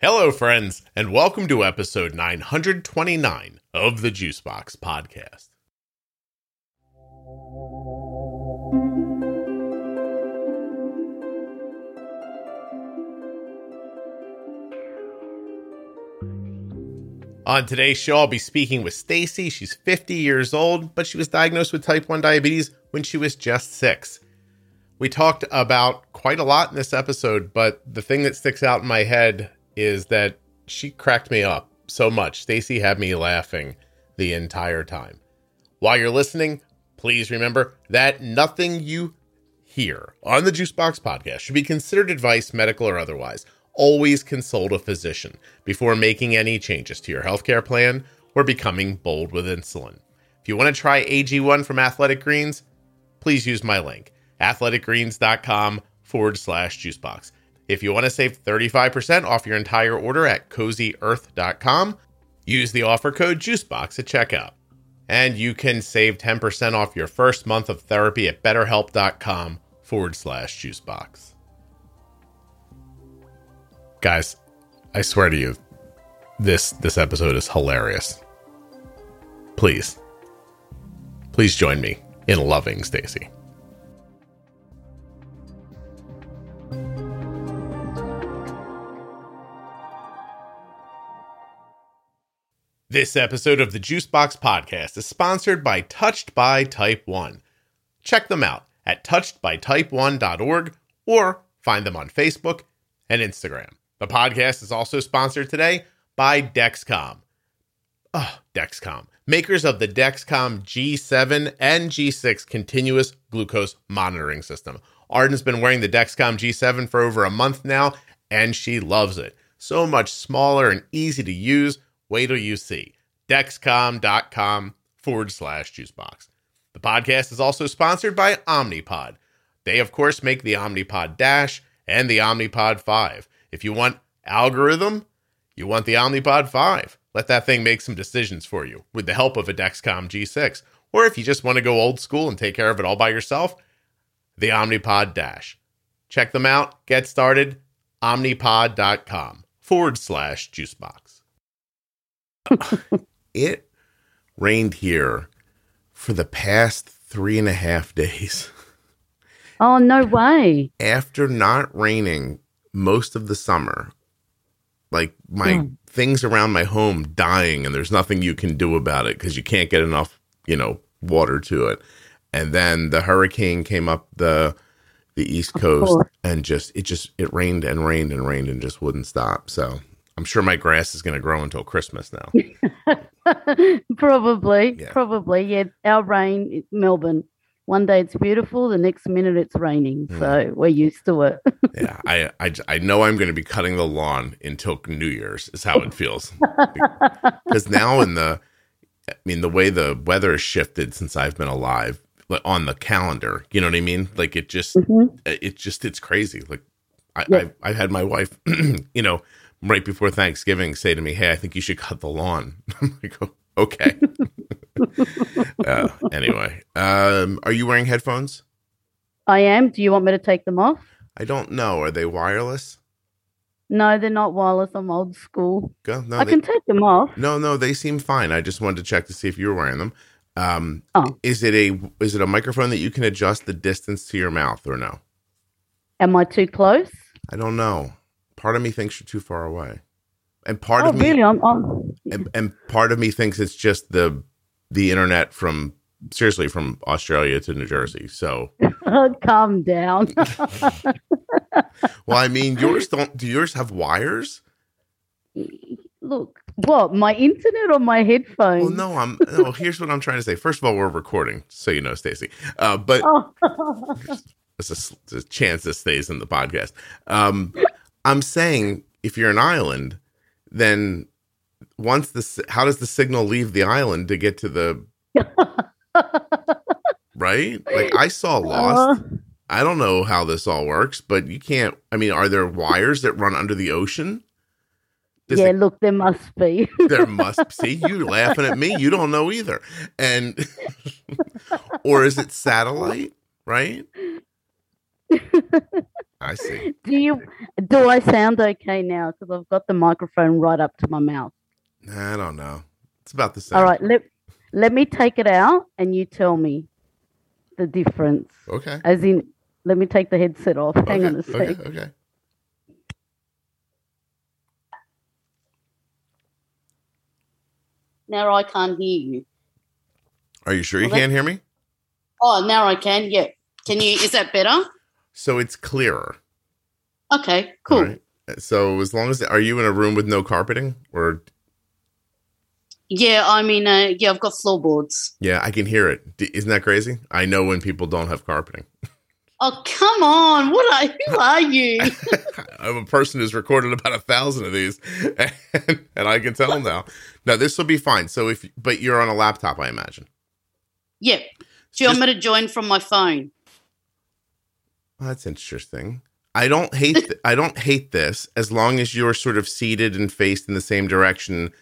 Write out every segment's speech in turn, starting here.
Hello, friends, and welcome to episode 929 of the Juicebox Podcast. On today's show, I'll be speaking with Stacey. She's 50 years old, but she was diagnosed with type 1 diabetes when she was just six. We talked about quite a lot in this episode, but the thing that sticks out in my head is that she cracked me up so much. Stacey had me laughing the entire time. While you're listening, please remember that nothing you hear on the Juicebox podcast should be considered advice, medical or otherwise. Always consult a physician before making any changes to your healthcare plan or becoming bold with insulin. If you want to try AG1 from Athletic Greens, please use my link, athleticgreens.com forward slash juicebox. If you want to save 35% off your entire order at cozyearth.com, use the offer code JUICEBOX at checkout. And you can save 10% off your first month of therapy at betterhelp.com forward slash juicebox. Guys, I swear to you, this this episode is hilarious. Please, please join me in loving Stacey. This episode of the Juicebox Podcast is sponsored by Touched by Type 1. Check them out at touchedbytype1.org or find them on Facebook and Instagram. The podcast is also sponsored today by Dexcom. Oh, Dexcom, makers of the Dexcom G7 and G6 continuous glucose monitoring system. Arden's been wearing the Dexcom G7 for over a month now, and she loves it. So much smaller and easy to use Wait till you see. Dexcom.com forward slash juicebox. The podcast is also sponsored by Omnipod. They, of course, make the Omnipod Dash and the Omnipod 5. If you want algorithm, you want the Omnipod 5. Let that thing make some decisions for you with the help of a Dexcom G6. Or if you just want to go old school and take care of it all by yourself, the Omnipod Dash. Check them out. Get started. Omnipod.com forward slash juicebox it rained here for the past three and a half days. Oh, no way. After not raining most of the summer, like my mm. things around my home dying, and there's nothing you can do about it because you can't get enough, you know, water to it. And then the hurricane came up the the east coast and just it just it rained and rained and rained and just wouldn't stop. So I'm sure my grass is going to grow until Christmas now. probably, yeah. probably. Yeah, our rain, Melbourne. One day it's beautiful, the next minute it's raining. Mm. So we're used to it. yeah, I, I, I know I'm going to be cutting the lawn until New Year's. Is how it feels. Because now in the, I mean, the way the weather has shifted since I've been alive on the calendar. You know what I mean? Like it just, mm-hmm. it just, it's crazy. Like I. I've, I've had my wife, you know right before Thanksgiving say to me, "Hey, I think you should cut the lawn." I'm like, oh, "Okay." uh, anyway, um, are you wearing headphones? I am. Do you want me to take them off? I don't know. Are they wireless? No, they're not wireless. I'm old school. Go. No, I they, can take them off. No, no, they seem fine. I just wanted to check to see if you were wearing them. Um, oh. Is it a is it a microphone that you can adjust the distance to your mouth or no? Am I too close? I don't know part of me thinks you're too far away, and part oh, of me really? I'm, I'm... And, and part of me thinks it's just the the internet from seriously from Australia to New Jersey. So calm down. well, I mean, yours don't. Do yours have wires? Look, what my internet or my headphones? Well, no, I'm. No, here's what I'm trying to say. First of all, we're recording, so you know, Stacey. Uh, but oh. there's a, a, chance this stays in the podcast. Um, I'm saying if you're an island, then once the how does the signal leave the island to get to the right? Like I saw Lost. Uh, I don't know how this all works, but you can't. I mean, are there wires that run under the ocean? Does yeah, it, look, there must be. there must see you laughing at me. You don't know either, and or is it satellite? Right? I see. Do you? Do I sound okay now? Because I've got the microphone right up to my mouth. I don't know. It's about the same. All right. Let Let me take it out, and you tell me the difference. Okay. As in, let me take the headset off. Hang okay. on a sec. Okay. Okay. Now I can't hear you. Are you sure you Well, can't hear me? Oh, now I can. Yeah. Can you? Is that better? So it's clearer. Okay. Cool. Right. So as long as are you in a room with no carpeting or Yeah. I mean, uh, yeah. I've got floorboards. yeah, I can hear it. D- Isn't that crazy? I know when people don't have carpeting. Oh, come on. What are? Who are you? I'm a person who's recorded about a thousand of these, and, and I can tell now. No, this will be fine. So if, but you're on a laptop, I imagine. yeah. Do you want Just- me to join from my phone? Well, that's interesting. I don't hate. Th- I don't hate this as long as you're sort of seated and faced in the same direction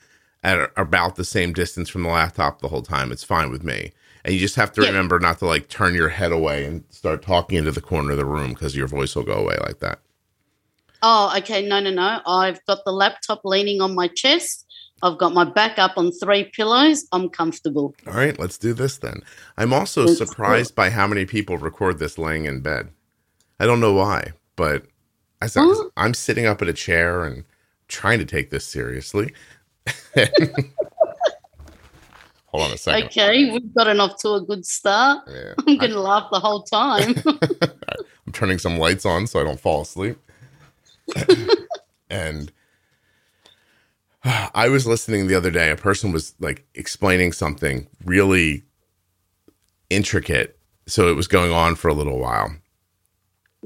at about the same distance from the laptop the whole time. It's fine with me. And you just have to Yeah. remember not to like turn your head away and start talking into the corner of the room because your voice will go away like that. Oh, okay. No, no, no. I've got the laptop leaning on my chest. I've got my back up on three pillows. I'm comfortable. All right, let's do this then. I'm also Let's surprised by how many people record this laying in bed. I don't know why, but I said Huh? I'm sitting up in a chair and trying to take this seriously. Hold on a second. Okay, we've gotten off to a good start. Yeah. I'm going to laugh the whole time. I'm turning some lights on so I don't fall asleep. and I was listening the other day. A person was like explaining something really intricate. So it was going on for a little while.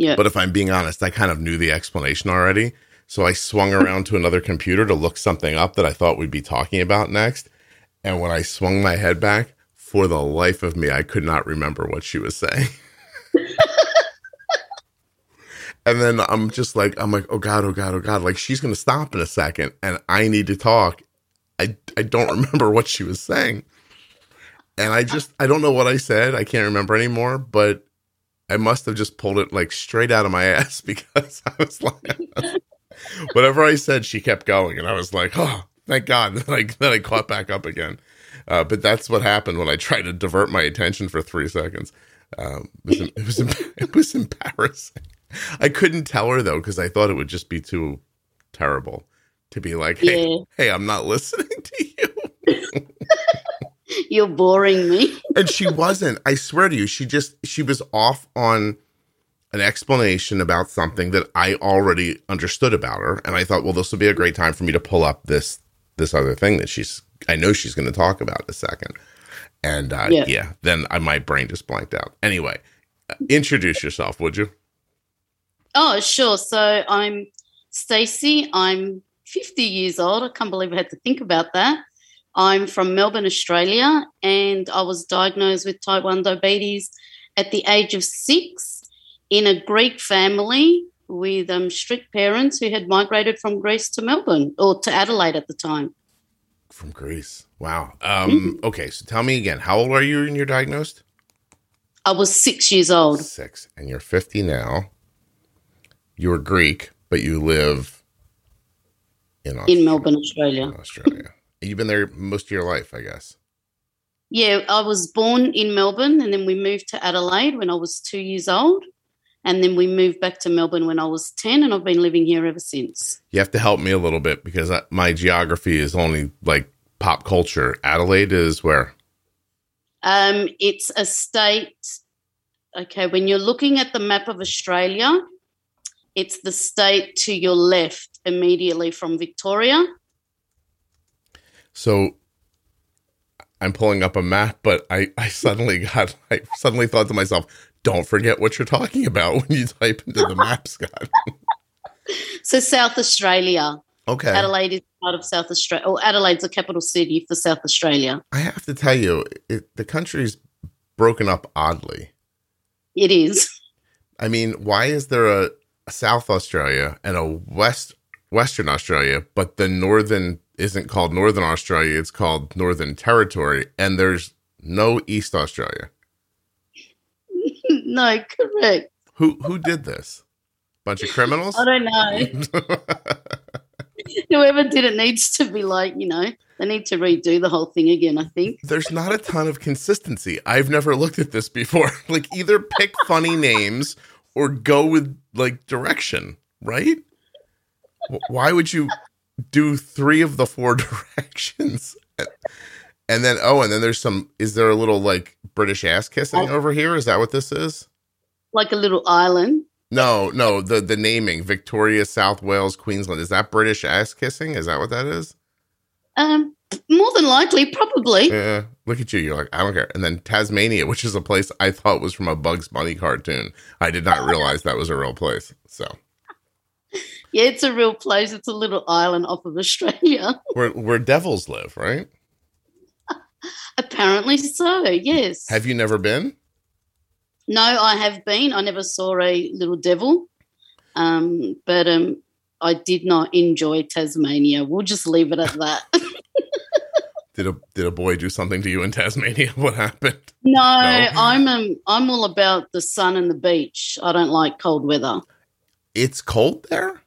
Yeah. But if I'm being honest, I kind of knew the explanation already. So I swung around to another computer to look something up that I thought we'd be talking about next. And when I swung my head back, for the life of me, I could not remember what she was saying. and then I'm just like, I'm like, oh God, oh God, oh God. Like she's going to stop in a second and I need to talk. I, I don't remember what she was saying. And I just, I don't know what I said. I can't remember anymore, but I must have just pulled it like straight out of my ass because I was like, whatever I said, she kept going. And I was like, oh, thank God. Then I, then I caught back up again. Uh, but that's what happened when I tried to divert my attention for three seconds. Um, it, was, it, was, it was embarrassing. I couldn't tell her though, because I thought it would just be too terrible to be like, hey, Yeah. hey, I'm not listening to you. You're boring me. and she wasn't. I swear to you, she just she was off on an explanation about something that I already understood about her, and I thought, well, this will be a great time for me to pull up this this other thing that she's I know she's going to talk about in a second. And uh, yeah. Yeah. then I, my brain just blanked out. Anyway, uh, introduce yourself, would you? Oh, sure. So I'm Stacey. I'm 50 years old. I can't believe I had to think about that. I'm from Melbourne, Australia, and I was diagnosed with type 1 diabetes at the age of six in a Greek family with um, strict parents who had migrated from Greece to Melbourne or to Adelaide at the time. From Greece. Wow. Um, okay, so tell me again, how old are you when you're diagnosed? I was six years old. Six, and you're 50 now. You're Greek, but you live in In Melbourne, Australia. Australia. You've been there most of your life, I guess. Yeah, I was born in Melbourne and then we moved to Adelaide when I was two years old. And then we moved back to Melbourne when I was 10, and I've been living here ever since. You have to help me a little bit because I, my geography is only like pop culture. Adelaide is where? Um, it's a state, okay, when you're looking at the map of Australia, it's the state to your left immediately from Victoria. So I'm pulling up a map, but I, I suddenly got, I suddenly thought to myself, don't forget what you're talking about when you type into the map, Scott. So, South Australia. okay. Adelaide is part of South Australia, or Adelaide's the capital city for South Australia. I have to tell you, it, the country's broken up oddly. It is. I mean, why is there a, a South Australia and a West Western Australia, but the northern isn't called Northern Australia, it's called Northern Territory, and there's no East Australia. no, correct. Who who did this? Bunch of criminals? I don't know. Whoever did it needs to be like, you know, they need to redo the whole thing again, I think. There's not a ton of consistency. I've never looked at this before. Like either pick funny names or go with like direction, right? Why would you do three of the four directions? And then oh, and then there's some is there a little like British ass kissing oh. over here? Is that what this is? Like a little island? No, no, the the naming Victoria, South Wales, Queensland. Is that British ass kissing? Is that what that is? Um, more than likely, probably. Yeah. Look at you. You're like, I don't care. And then Tasmania, which is a place I thought was from a Bugs Bunny cartoon. I did not realize that was a real place. So. Yeah, it's a real place. It's a little island off of Australia. Where where devils live, right? Apparently so, yes. Have you never been? No, I have been. I never saw a little devil. Um, but um, I did not enjoy Tasmania. We'll just leave it at that. did a did a boy do something to you in Tasmania? What happened? No, no, I'm um, I'm all about the sun and the beach. I don't like cold weather. It's cold there.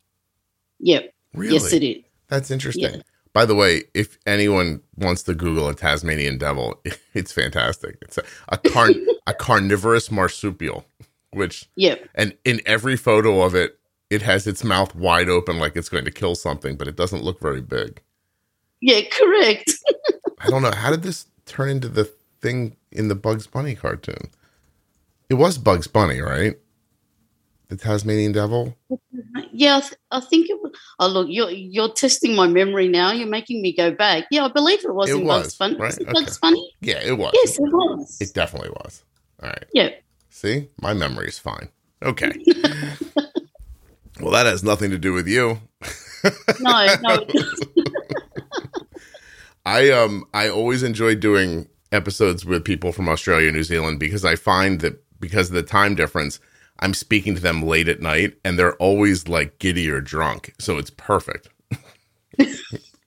Yep. Really? Yes, it is. That's interesting. Yeah. By the way, if anyone wants to Google a Tasmanian devil, it's fantastic. It's a, a, carn- a carnivorous marsupial, which yep. And in every photo of it, it has its mouth wide open like it's going to kill something, but it doesn't look very big. Yeah, correct. I don't know. How did this turn into the thing in the Bugs Bunny cartoon? It was Bugs Bunny, right? The Tasmanian Devil. Yeah, I, th- I think it was. Oh, look, you're you're testing my memory now. You're making me go back. Yeah, I believe it was it in was, Bugs Bunny. Right? Was it okay. Bugs Bunny? Yeah, it was. Yes, it was. It definitely was. All right. Yeah. See, my memory is fine. Okay. Well, that has nothing to do with you. no, no. I um I always enjoy doing episodes with people from Australia New Zealand because I find that because of the time difference, I'm speaking to them late at night and they're always like giddy or drunk. So it's perfect.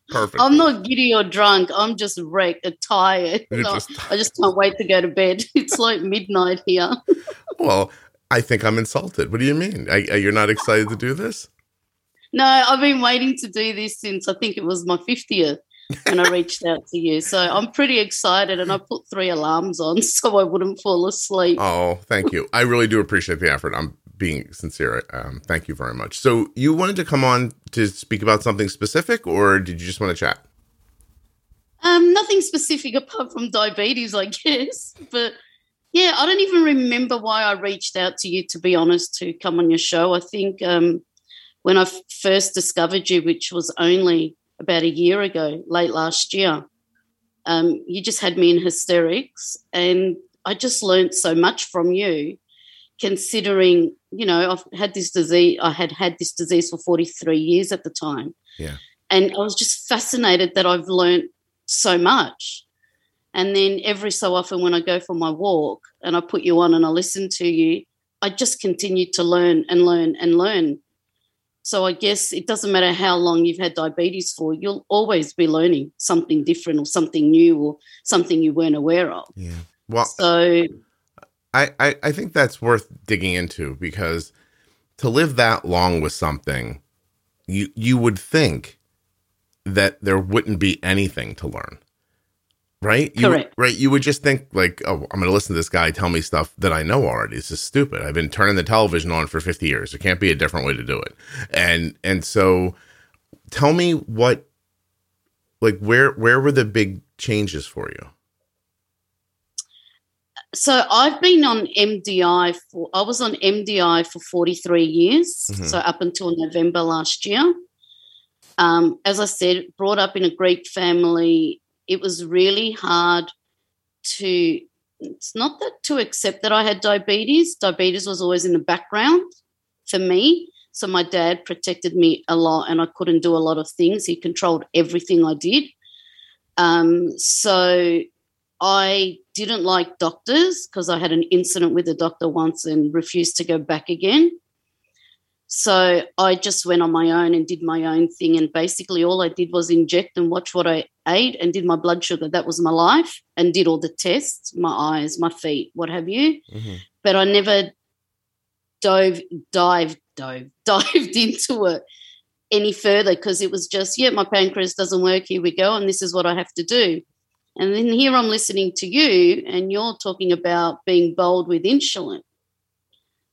perfect. I'm not giddy or drunk. I'm just wrecked, and uh, tired. just... I just can't wait to go to bed. It's like midnight here. well, I think I'm insulted. What do you mean? I, you're not excited to do this? No, I've been waiting to do this since I think it was my 50th and I reached out to you. So I'm pretty excited and I put three alarms on so I wouldn't fall asleep. Oh, thank you. I really do appreciate the effort. I'm being sincere. Um, thank you very much. So you wanted to come on to speak about something specific or did you just want to chat? Um, nothing specific apart from diabetes, I guess. But yeah, I don't even remember why I reached out to you, to be honest, to come on your show. I think um, when I f- first discovered you, which was only about a year ago, late last year, um, you just had me in hysterics. And I just learned so much from you, considering, you know, I've had this disease, I had had this disease for 43 years at the time. Yeah. And I was just fascinated that I've learned so much. And then every so often, when I go for my walk and I put you on and I listen to you, I just continue to learn and learn and learn. So I guess it doesn't matter how long you've had diabetes for, you'll always be learning something different or something new or something you weren't aware of. Yeah. Well, so I, I, I think that's worth digging into because to live that long with something, you you would think that there wouldn't be anything to learn right? You, Correct. Right. You would just think like, oh, I'm going to listen to this guy tell me stuff that I know already. This is stupid. I've been turning the television on for 50 years. There can't be a different way to do it. And and so, tell me what, like, where where were the big changes for you? So I've been on MDI for I was on MDI for 43 years. Mm-hmm. So up until November last year. Um, as I said, brought up in a Greek family it was really hard to it's not that to accept that I had diabetes. Diabetes was always in the background for me. So my dad protected me a lot and I couldn't do a lot of things. He controlled everything I did. Um, so I didn't like doctors because I had an incident with a doctor once and refused to go back again. So I just went on my own and did my own thing. And basically, all I did was inject and watch what I ate and did my blood sugar. That was my life and did all the tests, my eyes, my feet, what have you. Mm-hmm. But I never dove, dive, dove, dived into it any further because it was just, yeah, my pancreas doesn't work. Here we go, and this is what I have to do. And then here I'm listening to you, and you're talking about being bold with insulin.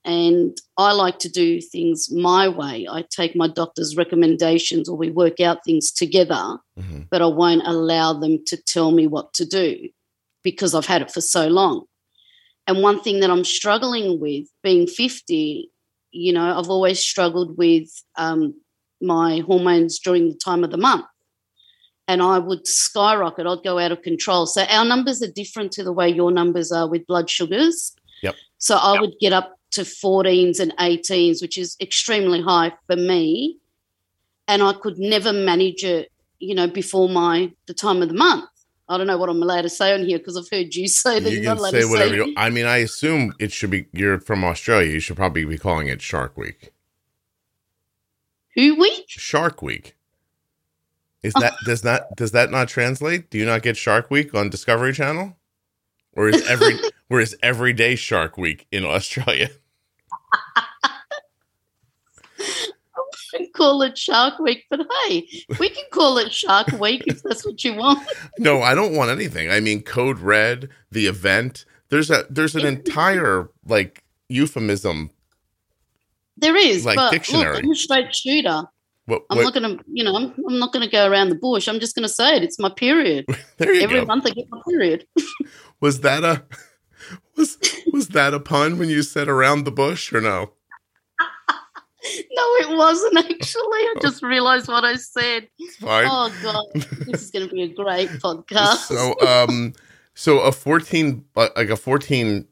And I like to do things my way. I take my doctor's recommendations or we work out things together, mm-hmm. but I won't allow them to tell me what to do because I've had it for so long. And one thing that I'm struggling with being 50, you know, I've always struggled with um, my hormones during the time of the month. And I would skyrocket, I'd go out of control. So our numbers are different to the way your numbers are with blood sugars. Yep. So I yep. would get up to 14s and 18s, which is extremely high for me. And I could never manage it, you know, before my the time of the month. I don't know what I'm allowed to say on here because I've heard you say that you are not say whatever. say. You, I mean, I assume it should be. You're from Australia. You should probably be calling it Shark Week. Who week? Shark Week. Is oh. that does that does that not translate? Do you not get Shark Week on Discovery Channel, or is every or is every day Shark Week in Australia? Can call it Shark Week, but hey, we can call it Shark Week if that's what you want. no, I don't want anything. I mean, Code Red, the event. There's a there's an entire like euphemism. There is, like but dictionary. Look, I'm a straight shooter. What, I'm not gonna, you know, I'm, I'm not gonna go around the bush. I'm just gonna say it. It's my period. there you Every go. month I get my period. Was that a was was that a pun when you said around the bush or no? No, it wasn't actually. I just realized what I said. Fine. Oh god, this is going to be a great podcast. So, um, so a fourteen, like a fourteen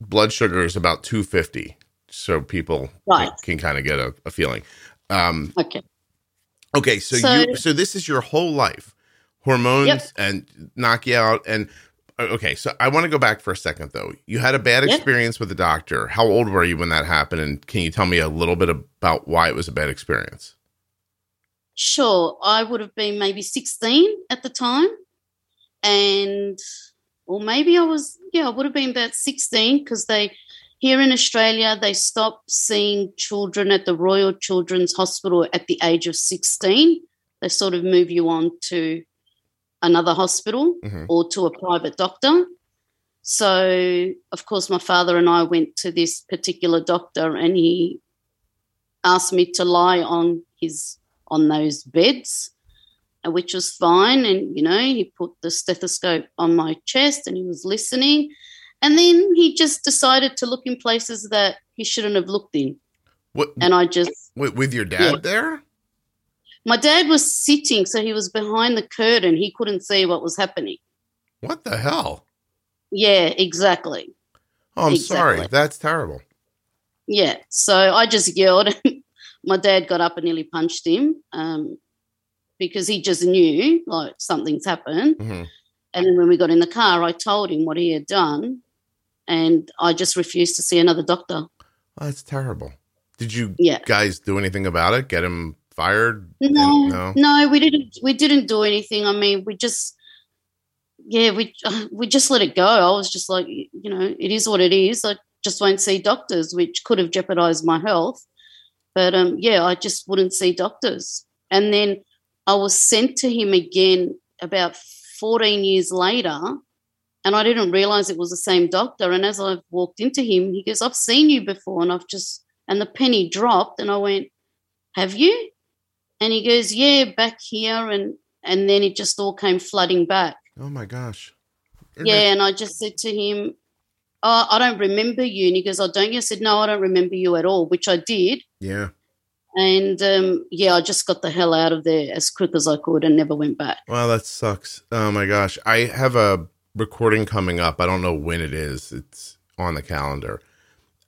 blood sugar is about two fifty. So people Right. can, kind of get a, a feeling. Um, okay. okay, so, So- you, so this is your whole life, hormones Yep. and knock you out. And okay, so I want to go back for a second though. You had a bad Yep. experience with the doctor. How old were you when that happened? And can you tell me a little bit about why it was a bad experience? Sure, I would have been maybe 16 at the time. And, or maybe I was, yeah, I would have been about 16 because they, here in Australia, they stopped seeing children at the Royal Children's Hospital at the age of 16. They sort of move you on to another hospital Mhm. or to a private doctor. So, of course, my father and I went to this particular doctor and he asked me to lie on his on those beds, uh, which was fine. And you know, he put the stethoscope on my chest and he was listening. And then he just decided to look in places that he shouldn't have looked in. What And I just, with, with your dad Yeah. there? My dad was sitting, so he was behind the curtain. He couldn't see what was happening. What the hell? Yeah, exactly. Oh, I'm sorry. That's terrible. Yeah. So I just yelled. My dad got up and nearly punched him um, because he just knew like something's happened. hmm And then when we got in the car, I told him what he had done, and I just refused to see another doctor. that's terrible. Did you Yeah. guys do anything about it? Get him fired? No, no. no, we didn't. We didn't do anything. I mean, we just, yeah, we we just let it go. I was just like, you know, it is what it is. I just won't see doctors, which could have jeopardized my health. But um, yeah, I just wouldn't see doctors. And then I was sent to him again about 14 years later, and I didn't realize it was the same doctor. And as I walked into him, he goes, I've seen you before. And I've just, and the penny dropped, and I went, Have you? And he goes, Yeah, back here. And, and then it just all came flooding back. Oh my gosh. Yeah, and I just said to him, oh, I don't remember you. And he goes, Oh, don't you? I said, No, I don't remember you at all, which I did. Yeah. And um, yeah, I just got the hell out of there as quick as I could and never went back. Well, that sucks. Oh my gosh. I have a recording coming up. I don't know when it is. It's on the calendar.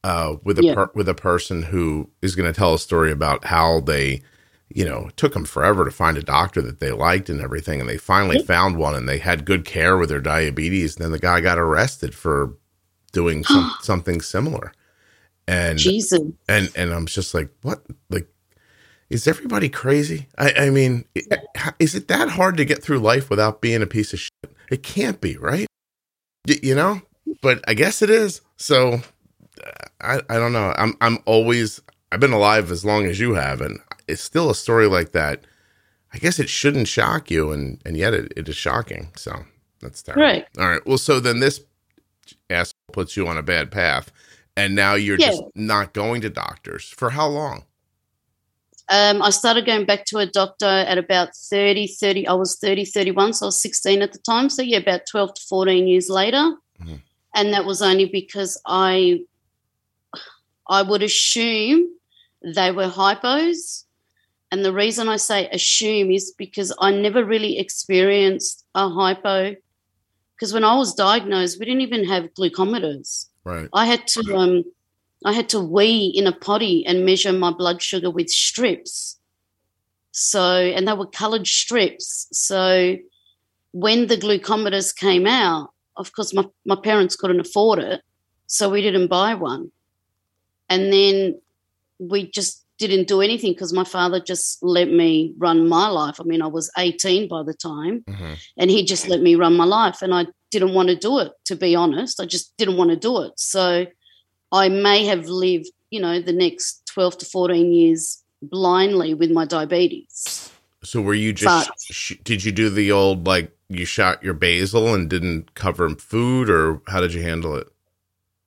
Uh, with a Yeah. per- with a person who is going to tell a story about how they, you know, it took them forever to find a doctor that they liked and everything, and they finally Yeah. found one, and they had good care with their diabetes, and then the guy got arrested for doing some, something similar, and Jesus. and and I'm just like, what? Like, is everybody crazy? I, I mean, is it that hard to get through life without being a piece of shit? It can't be, right? Y- you know, but I guess it is. So, uh, I, I don't know. I'm I'm always I've been alive as long as you have, and it's still a story like that. I guess it shouldn't shock you, and and yet it, it is shocking. So that's terrible. Right. All right. Well, so then this asshole puts you on a bad path, and now you're Yeah. just not going to doctors for how long? Um, I started going back to a doctor at about 30, 30. I was 30, 31, so I was 16 at the time. So, yeah, about 12 to 14 years later. Mhm. And that was only because I, I would assume they were hypos. And the reason I say assume is because I never really experienced a hypo. Because when I was diagnosed, we didn't even have glucometers. Right. I had to um I had to wee in a potty and measure my blood sugar with strips. So and they were coloured strips. So when the glucometers came out, of course my, my parents couldn't afford it. So we didn't buy one. And then we just didn't do anything because my father just let me run my life. I mean, I was 18 by the time Mhm. and he just let me run my life and i didn't want to do it to be honest i just didn't want to do it so i may have lived you know the next 12 to 14 years blindly with my diabetes So were you just? But- sh- did you do the old like you shot your basal and didn't cover food, or how did you handle it?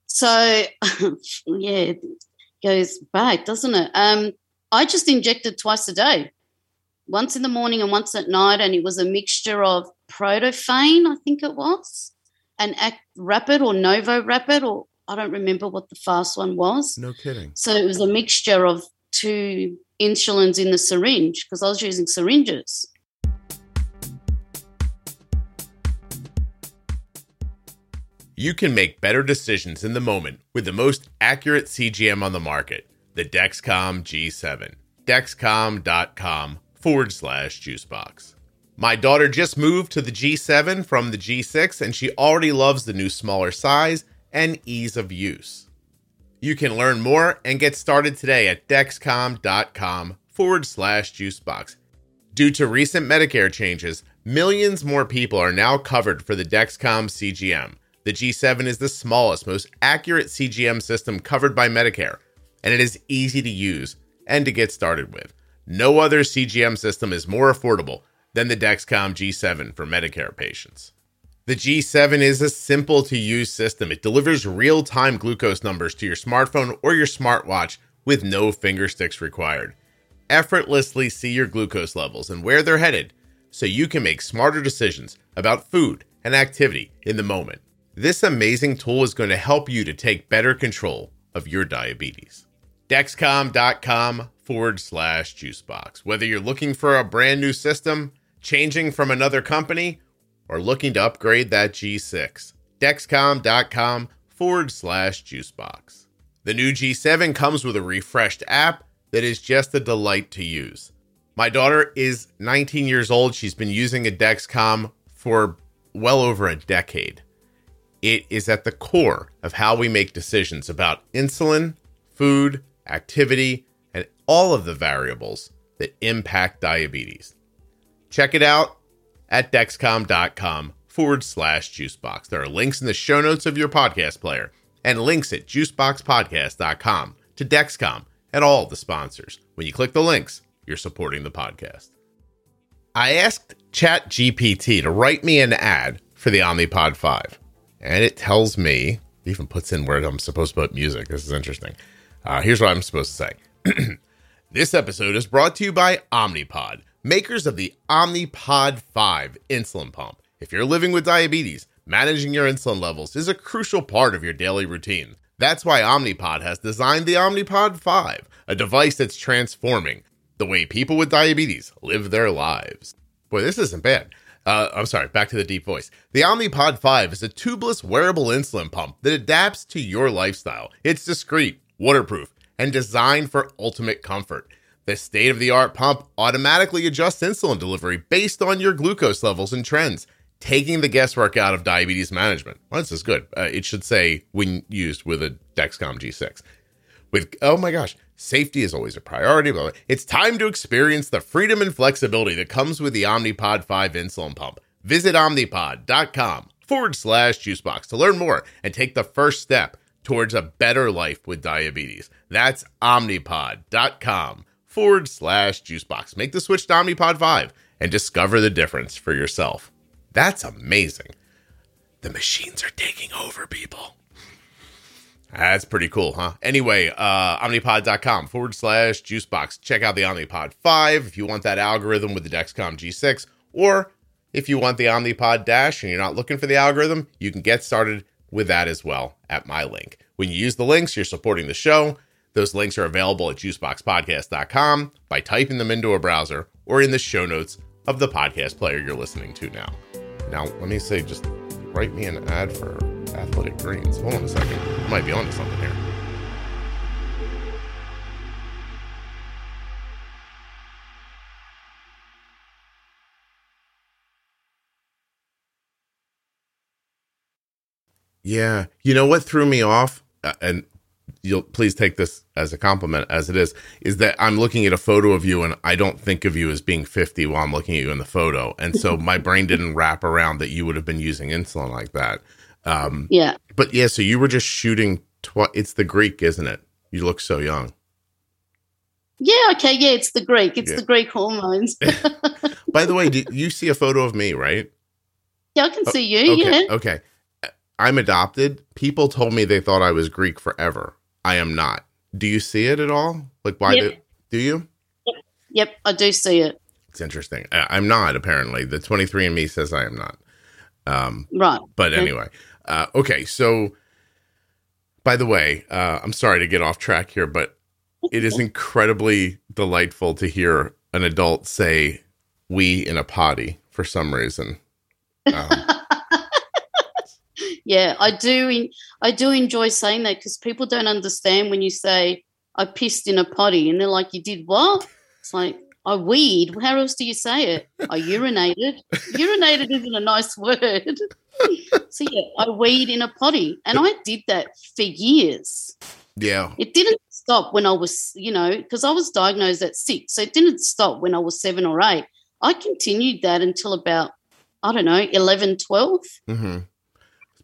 so yeah goes back doesn't it um i just injected twice a day once in the morning and once at night and it was a mixture of Protaphane i think it was and act rapid or NovoRapid or i don't remember what the fast one was No kidding. So it was a mixture of two insulins in the syringe because I was using syringes. You can make better decisions in the moment with the most accurate CGM on the market, the Dexcom G7. Dexcom.com forward slash juicebox. My daughter just moved to the G7 from the G6 and she already loves the new smaller size and ease of use. You can learn more and get started today at dexcom.com forward slash juicebox. Due to recent Medicare changes, millions more people are now covered for the Dexcom CGM. The G7 is the smallest, most accurate CGM system covered by Medicare, and it is easy to use and to get started with. No other CGM system is more affordable than the Dexcom G7 for Medicare patients. The G7 is a simple to use system. It delivers real time glucose numbers to your smartphone or your smartwatch with no finger sticks required. Effortlessly see your glucose levels and where they're headed so you can make smarter decisions about food and activity in the moment. This amazing tool is going to help you to take better control of your diabetes. Dexcom.com forward slash juicebox. Whether you're looking for a brand new system, changing from another company, or looking to upgrade that G6, Dexcom.com forward slash juicebox. The new G7 comes with a refreshed app that is just a delight to use. My daughter is 19 years old. She's been using a Dexcom for well over a decade. It is at the core of how we make decisions about insulin, food, activity, and all of the variables that impact diabetes. Check it out at dexcom.com forward slash juicebox. There are links in the show notes of your podcast player and links at juiceboxpodcast.com to Dexcom and all the sponsors. When you click the links, you're supporting the podcast. I asked ChatGPT to write me an ad for the Omnipod 5, and it tells me, even puts in where I'm supposed to put music. This is interesting. Uh, here's what I'm supposed to say. This episode is brought to you by Omnipod, makers of the Omnipod 5 insulin pump. If you're living with diabetes, managing your insulin levels is a crucial part of your daily routine. That's why Omnipod has designed the Omnipod 5, a device that's transforming the way people with diabetes live their lives. Boy, this isn't bad. Uh, I'm sorry, back to the deep voice. The Omnipod 5 is a tubeless wearable insulin pump that adapts to your lifestyle. It's discreet, waterproof, and designed for ultimate comfort. The state of the art pump automatically adjusts insulin delivery based on your glucose levels and trends, taking the guesswork out of diabetes management. Well, this is good. Uh, it should say when used with a Dexcom G6 with oh my gosh safety is always a priority blah. it's time to experience the freedom and flexibility that comes with the omnipod 5 insulin pump visit omnipod.com forward slash juicebox to learn more and take the first step towards a better life with diabetes. That's omnipod.com forward slash juicebox. Make the switch to Omnipod 5 and discover the difference for yourself. That's amazing. The machines are taking over, people. That's pretty cool, huh? Anyway, uh, omnipod.com forward slash juicebox. Check out the Omnipod 5 if you want that algorithm with the Dexcom G6, or if you want the Omnipod Dash and you're not looking for the algorithm, you can get started with that as well at my link. When you use the links, you're supporting the show. Those links are available at juiceboxpodcast.com by typing them into a browser or in the show notes of the podcast player you're listening to now. Now, let me say, just write me an ad for Athletic Greens. Hold on a second. I might be onto something here. Yeah. You know what threw me off? Uh, and you'll please take this as a compliment as it is is that I'm looking at a photo of you and I don't think of you as being 50 while I'm looking at you in the photo. And so my brain didn't wrap around that you would have been using insulin like that. Um, Yeah. but yeah, so you were just shooting twi- it's the Greek, isn't it? You look so young. Yeah, okay, yeah, it's the Greek. It's Yeah. the Greek hormones. By the way, do you see a photo of me, right? yeah, I can see you, Okay. yeah. Okay. I'm adopted. People told me they thought I was Greek forever. I am not. Do you see it at all? Like, why Yep. do, do you? Yep, I do see it. It's interesting. I, I'm not, apparently. The 23andMe says I am not. Um, Right. but Okay. anyway, uh, okay. So, by the way, uh, I'm sorry to get off track here, but it is incredibly delightful to hear an adult say "wee" in a potty for some reason. Um, Yeah, I do. I do enjoy saying that because people don't understand when you say I pissed in a potty, and they're like, "You did what?" It's like I weed. How else do you say it? I urinated. urinated isn't a nice word. so yeah, I weed in a potty, and I did that for years. yeah, It didn't stop when I was, you know, because I was diagnosed at six. So it didn't stop when I was seven or eight. I continued that until about, I don't know, 11, 12. hmm And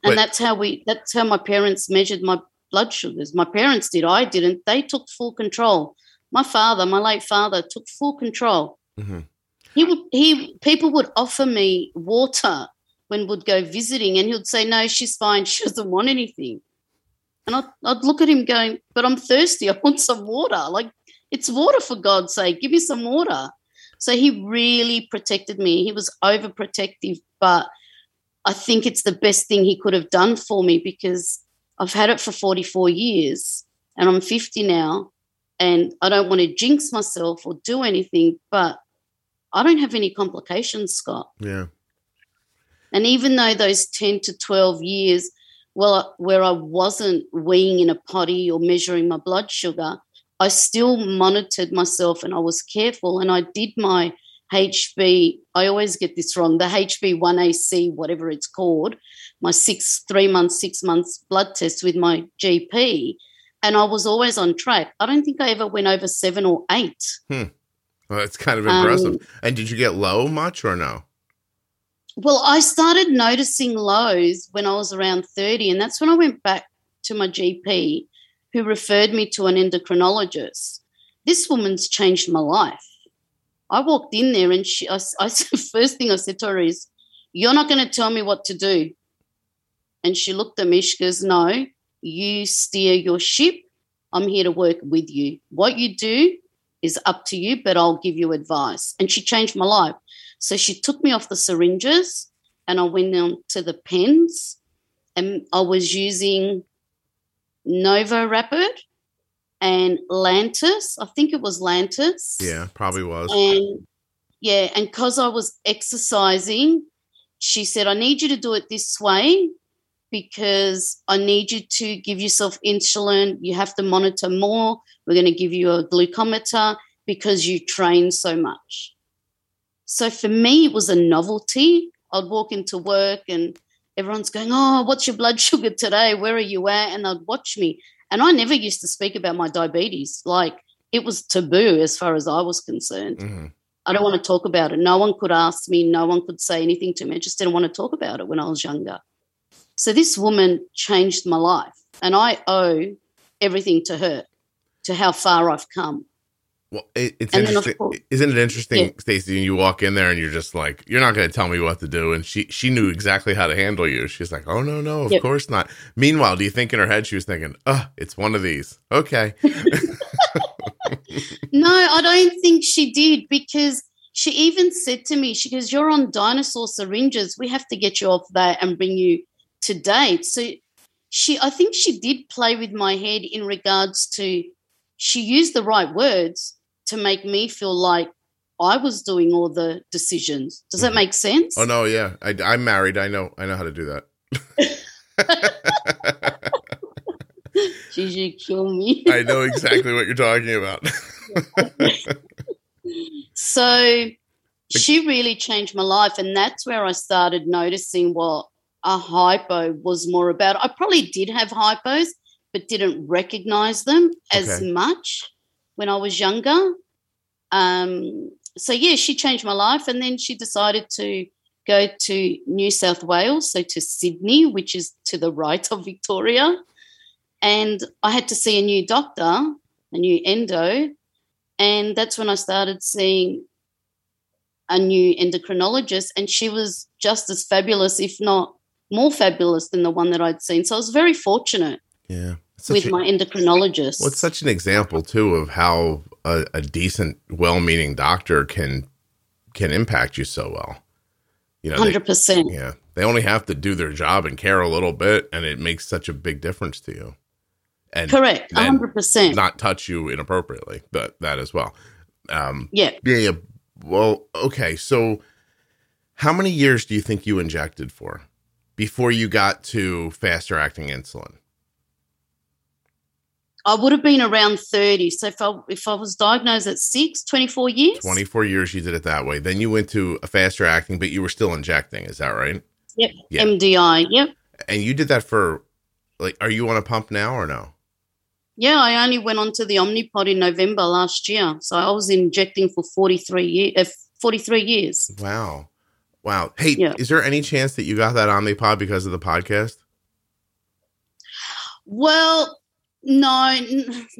But- that's how we, that's how my parents measured my blood sugars. My parents did. I didn't. They took full control. My father, my late father, took full control. hmm He would, he, people would offer me water when we would go visiting, and he would say, "No, she's fine. She doesn't want anything." And I'd, I'd look at him going, "But I'm thirsty. I want some water. Like it's water for God's sake. Give me some water." So he really protected me. He was overprotective, but I think it's the best thing he could have done for me because I've had it for 44 years and I'm 50 now, and I don't want to jinx myself or do anything, but I don't have any complications, Scott. yeah, And even though those 10 to 12 years, well, where I wasn't weeing in a potty or measuring my blood sugar, I still monitored myself and I was careful and I did my HB. I always get this wrong the HB 1AC, whatever it's called, my six, three months, six months blood test with my GP. And I was always on track. I don't think I ever went over seven or eight. well, that's kind of Um, impressive. and did you get low much or no? Well, I started noticing lows when I was around 30, and that's when I went back to my GP, who referred me to an endocrinologist. This woman's changed my life. I walked in there, and she, I, I, first thing I said to her is, You're not going to tell me what to do. And she looked at me, she goes, No, you steer your ship. I'm here to work with you. What you do is up to you, but I'll give you advice. And she changed my life. So she took me off the syringes and I went on to the pens and I was using NovoRapid and Lantus. I think it was Lantus. Yeah, probably was. And yeah, and because I was exercising, she said, I need you to do it this way because I need you to give yourself insulin. You have to monitor more. We're going to give you a glucometer because you train so much. So for me, it was a novelty. I'd walk into work and everyone's going, Oh, what's your blood sugar today? Where are you at? And they'd watch me. And I never used to speak about my diabetes. Like it was taboo as far as I was concerned. hmm I don't want to talk about it. No one could ask me, no one could say anything to me. I just didn't want to talk about it when I was younger. So this woman changed my life. and I owe everything to her, to how far I've come. Well, it, it's And interesting. course- Isn't it interesting, Yeah. Stacey? And you walk in there and you're just like, you're not going to tell me what to do. And she she knew exactly how to handle you. She's like, oh no no, of Yep. course not. Meanwhile, do you think in her head she was thinking, oh, it's one of these? Okay, No, I don't think she did because she even said to me, she goes, You're on dinosaur syringes. We have to get you off that and bring you to date. So she I think she did play with my head in regards to she used the right words to make me feel like I was doing all the decisions. Does that Mhm. make sense? oh no, yeah, I, I'm married. I know I know how to do that. Geez, you kill me. I know exactly what you're talking about. So she really changed my life. And that's where I started noticing what a hypo was more about. I probably did have hypos, but didn't recognize them as Okay. much when I was younger. Um, so, yeah, she changed my life. And then she decided to go to New South Wales, so to Sydney, which is to the right of Victoria. And I had to see a new doctor, a new endo. And that's when I started seeing a new endocrinologist, and she was just as fabulous, if not more fabulous, than the one that I'd seen. So I was very fortunate yeah, with a- my endocrinologist. Well, it's such an example too of how a, a decent, well-meaning doctor can can impact you so well. You know, Hundred percent. yeah, they only have to do their job and care a little bit, and it makes such a big difference to you. And Correct. hundred percent. not touch you inappropriately, but that as well. Um, Yeah. yeah, yeah. Well, okay. So, how many years do you think you injected for before you got to faster acting insulin? I would have been around 30. So if I if I was diagnosed at six, 24 years. 24 years you did it that way. Then you went to a faster acting, but you were still injecting. Is that right? Yep. Yeah. MDI. Yep. And you did that for, like, are you on a pump now or no? Yeah, I only went on to the Omnipod in November last year. So I was injecting for 43 years. Uh, 43 years. Wow. Wow. Hey, Yeah. is there any chance that you got that Omnipod because of the podcast? Well, no,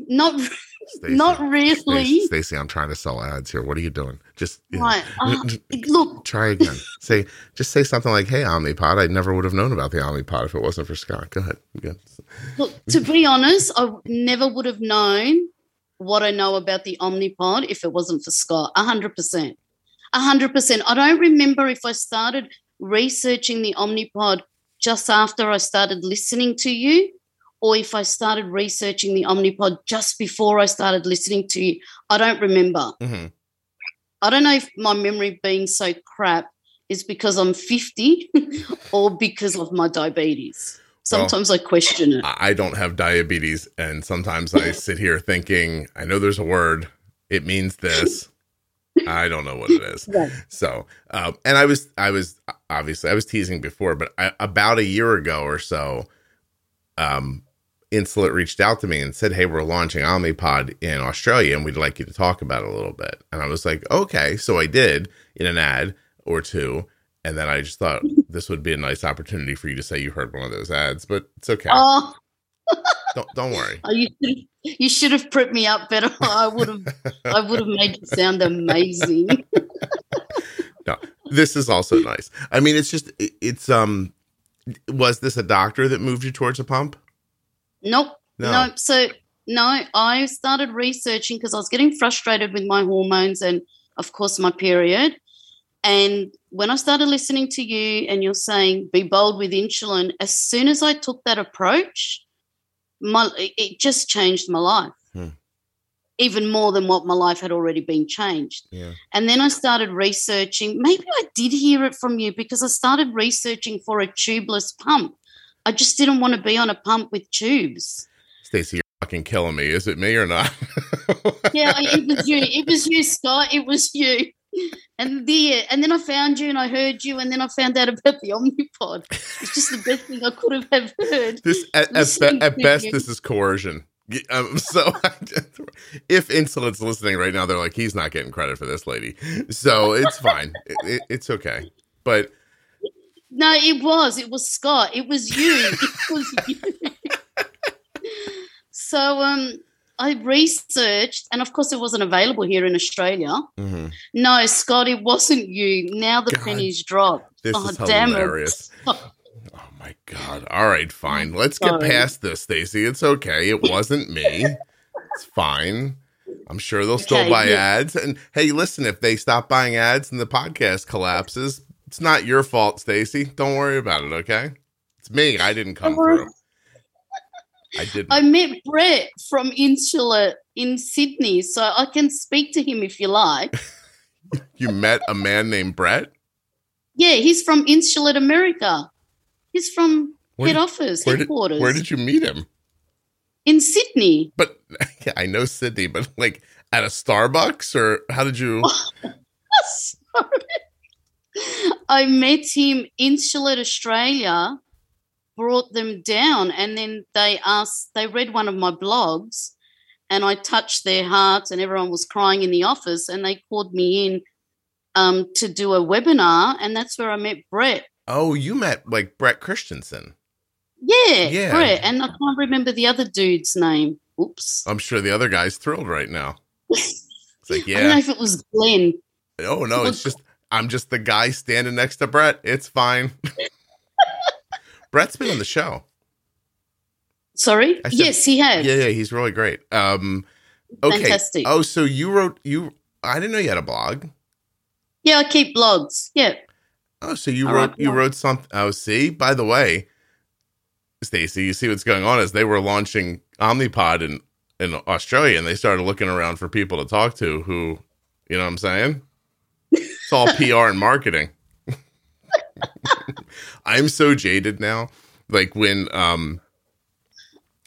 not Stacey, not really. Stacey, I'm trying to sell ads here. What are you doing? Just you know, Right. Uh, look, try again. say, just say something like, "Hey, Omnipod, I never would have known about the Omnipod if it wasn't for Scott." Go ahead. Go. look. To be honest, I never would have known what I know about the Omnipod if it wasn't for Scott. A hundred percent. A hundred percent. I don't remember if I started researching the Omnipod just after I started listening to you, or if I started researching the Omnipod just before I started listening to you. I don't remember. hmm I don't know if my memory being so crap is because I'm 50 or because of my diabetes. Well- Sometimes I question it. I don't have diabetes, and sometimes I sit here thinking, I know there's a word. It means this. I don't know what it is. Right. So, um, and I was, I was obviously, I was teasing before, but I, about a year ago or so, um, Insulet reached out to me and said, "Hey, we're launching Omnipod in Australia, and we'd like you to talk about it a little bit." And I was like, "Okay." So I did in an ad or two, and then I just thought this would be a nice opportunity for you to say you heard one of those ads, but it's okay. Oh, Don't don't worry. you you should have prepped me up better. I would have I would have made it sound amazing. No, this is also nice. I mean, it's just it- it's um. Was this a doctor that moved you towards a pump? Nope. No. No. So no, I started researching because I was getting frustrated with my hormones and of course my period. And when I started listening to you and you're saying be bold with insulin, as soon as I took that approach, my it- just changed my life. Hmm. Even more than what my life had already been changed. Yeah. And then I started researching. Maybe I did hear it from you because I started researching for a tubeless pump. I just didn't want to be on a pump with tubes. Stacey, you're fucking killing me. Is it me or not? Yeah, it was you. It was you, Scott. It was you. And there, and then I found you and I heard you and then I found out about the Omnipod. It's just the best thing I could have have heard. This at, at, be- at best, you. this is coercion. Um, so, if Insulet's listening right now, they're like, he's not getting credit for this lady. So it's fine. It, it, it's okay. But No, it was. It was Scott. It was you. It was you. So um, I researched, and of course, it wasn't available here in Australia. Mhm. No, Scott, it wasn't you. Now the God, pennies dropped. This oh, is damn hilarious. it. Oh my god. All right, fine. Let's get Sorry. past this, Stacy. It's okay. It wasn't me. it's fine. I'm sure they'll still Okay, buy yeah. ads. And hey, listen, if they stop buying ads and the podcast collapses, it's not your fault, Stacy. Don't worry about it, okay? It's me. I didn't come through. I didn't. I met Brett from Insulet in Sydney, so I can speak to him if you like. you met a man named Brett? Yeah, he's from Insulet America. He's from Where head did- office, Where did, headquarters where did you meet him? in Sydney. But yeah, I know Sydney, but like at a Starbucks or how did you? Sorry. I met him Insulet Australia, brought them down, and then they asked, they read one of my blogs, and I touched their hearts, and everyone was crying in the office, and they called me in um, to do a webinar, and that's where I met Brett. Oh, you met like Brett Christensen. Yeah, Yeah. Brett, and I can't remember the other dude's name. Oops. I'm sure the other guy's thrilled right now. It's like, I don't know if it was Glenn. Oh no, it's just I'm just the guy standing next to Brett. It's fine. Brett's been on the show. Sorry. Said- yes, he has. Yeah, yeah, he's really great. Um okay. Fantastic. Oh, so you wrote you I didn't know you had a blog. Yeah, I keep blogs. Yeah. Oh, so you I wrote you wrote something. Oh, see, by the way, Stacy, you see what's going on is they were launching Omnipod in in Australia, and they started looking around for people to talk to who, you know, what I'm saying, it's all PR and marketing. I'm so jaded now. Like when um,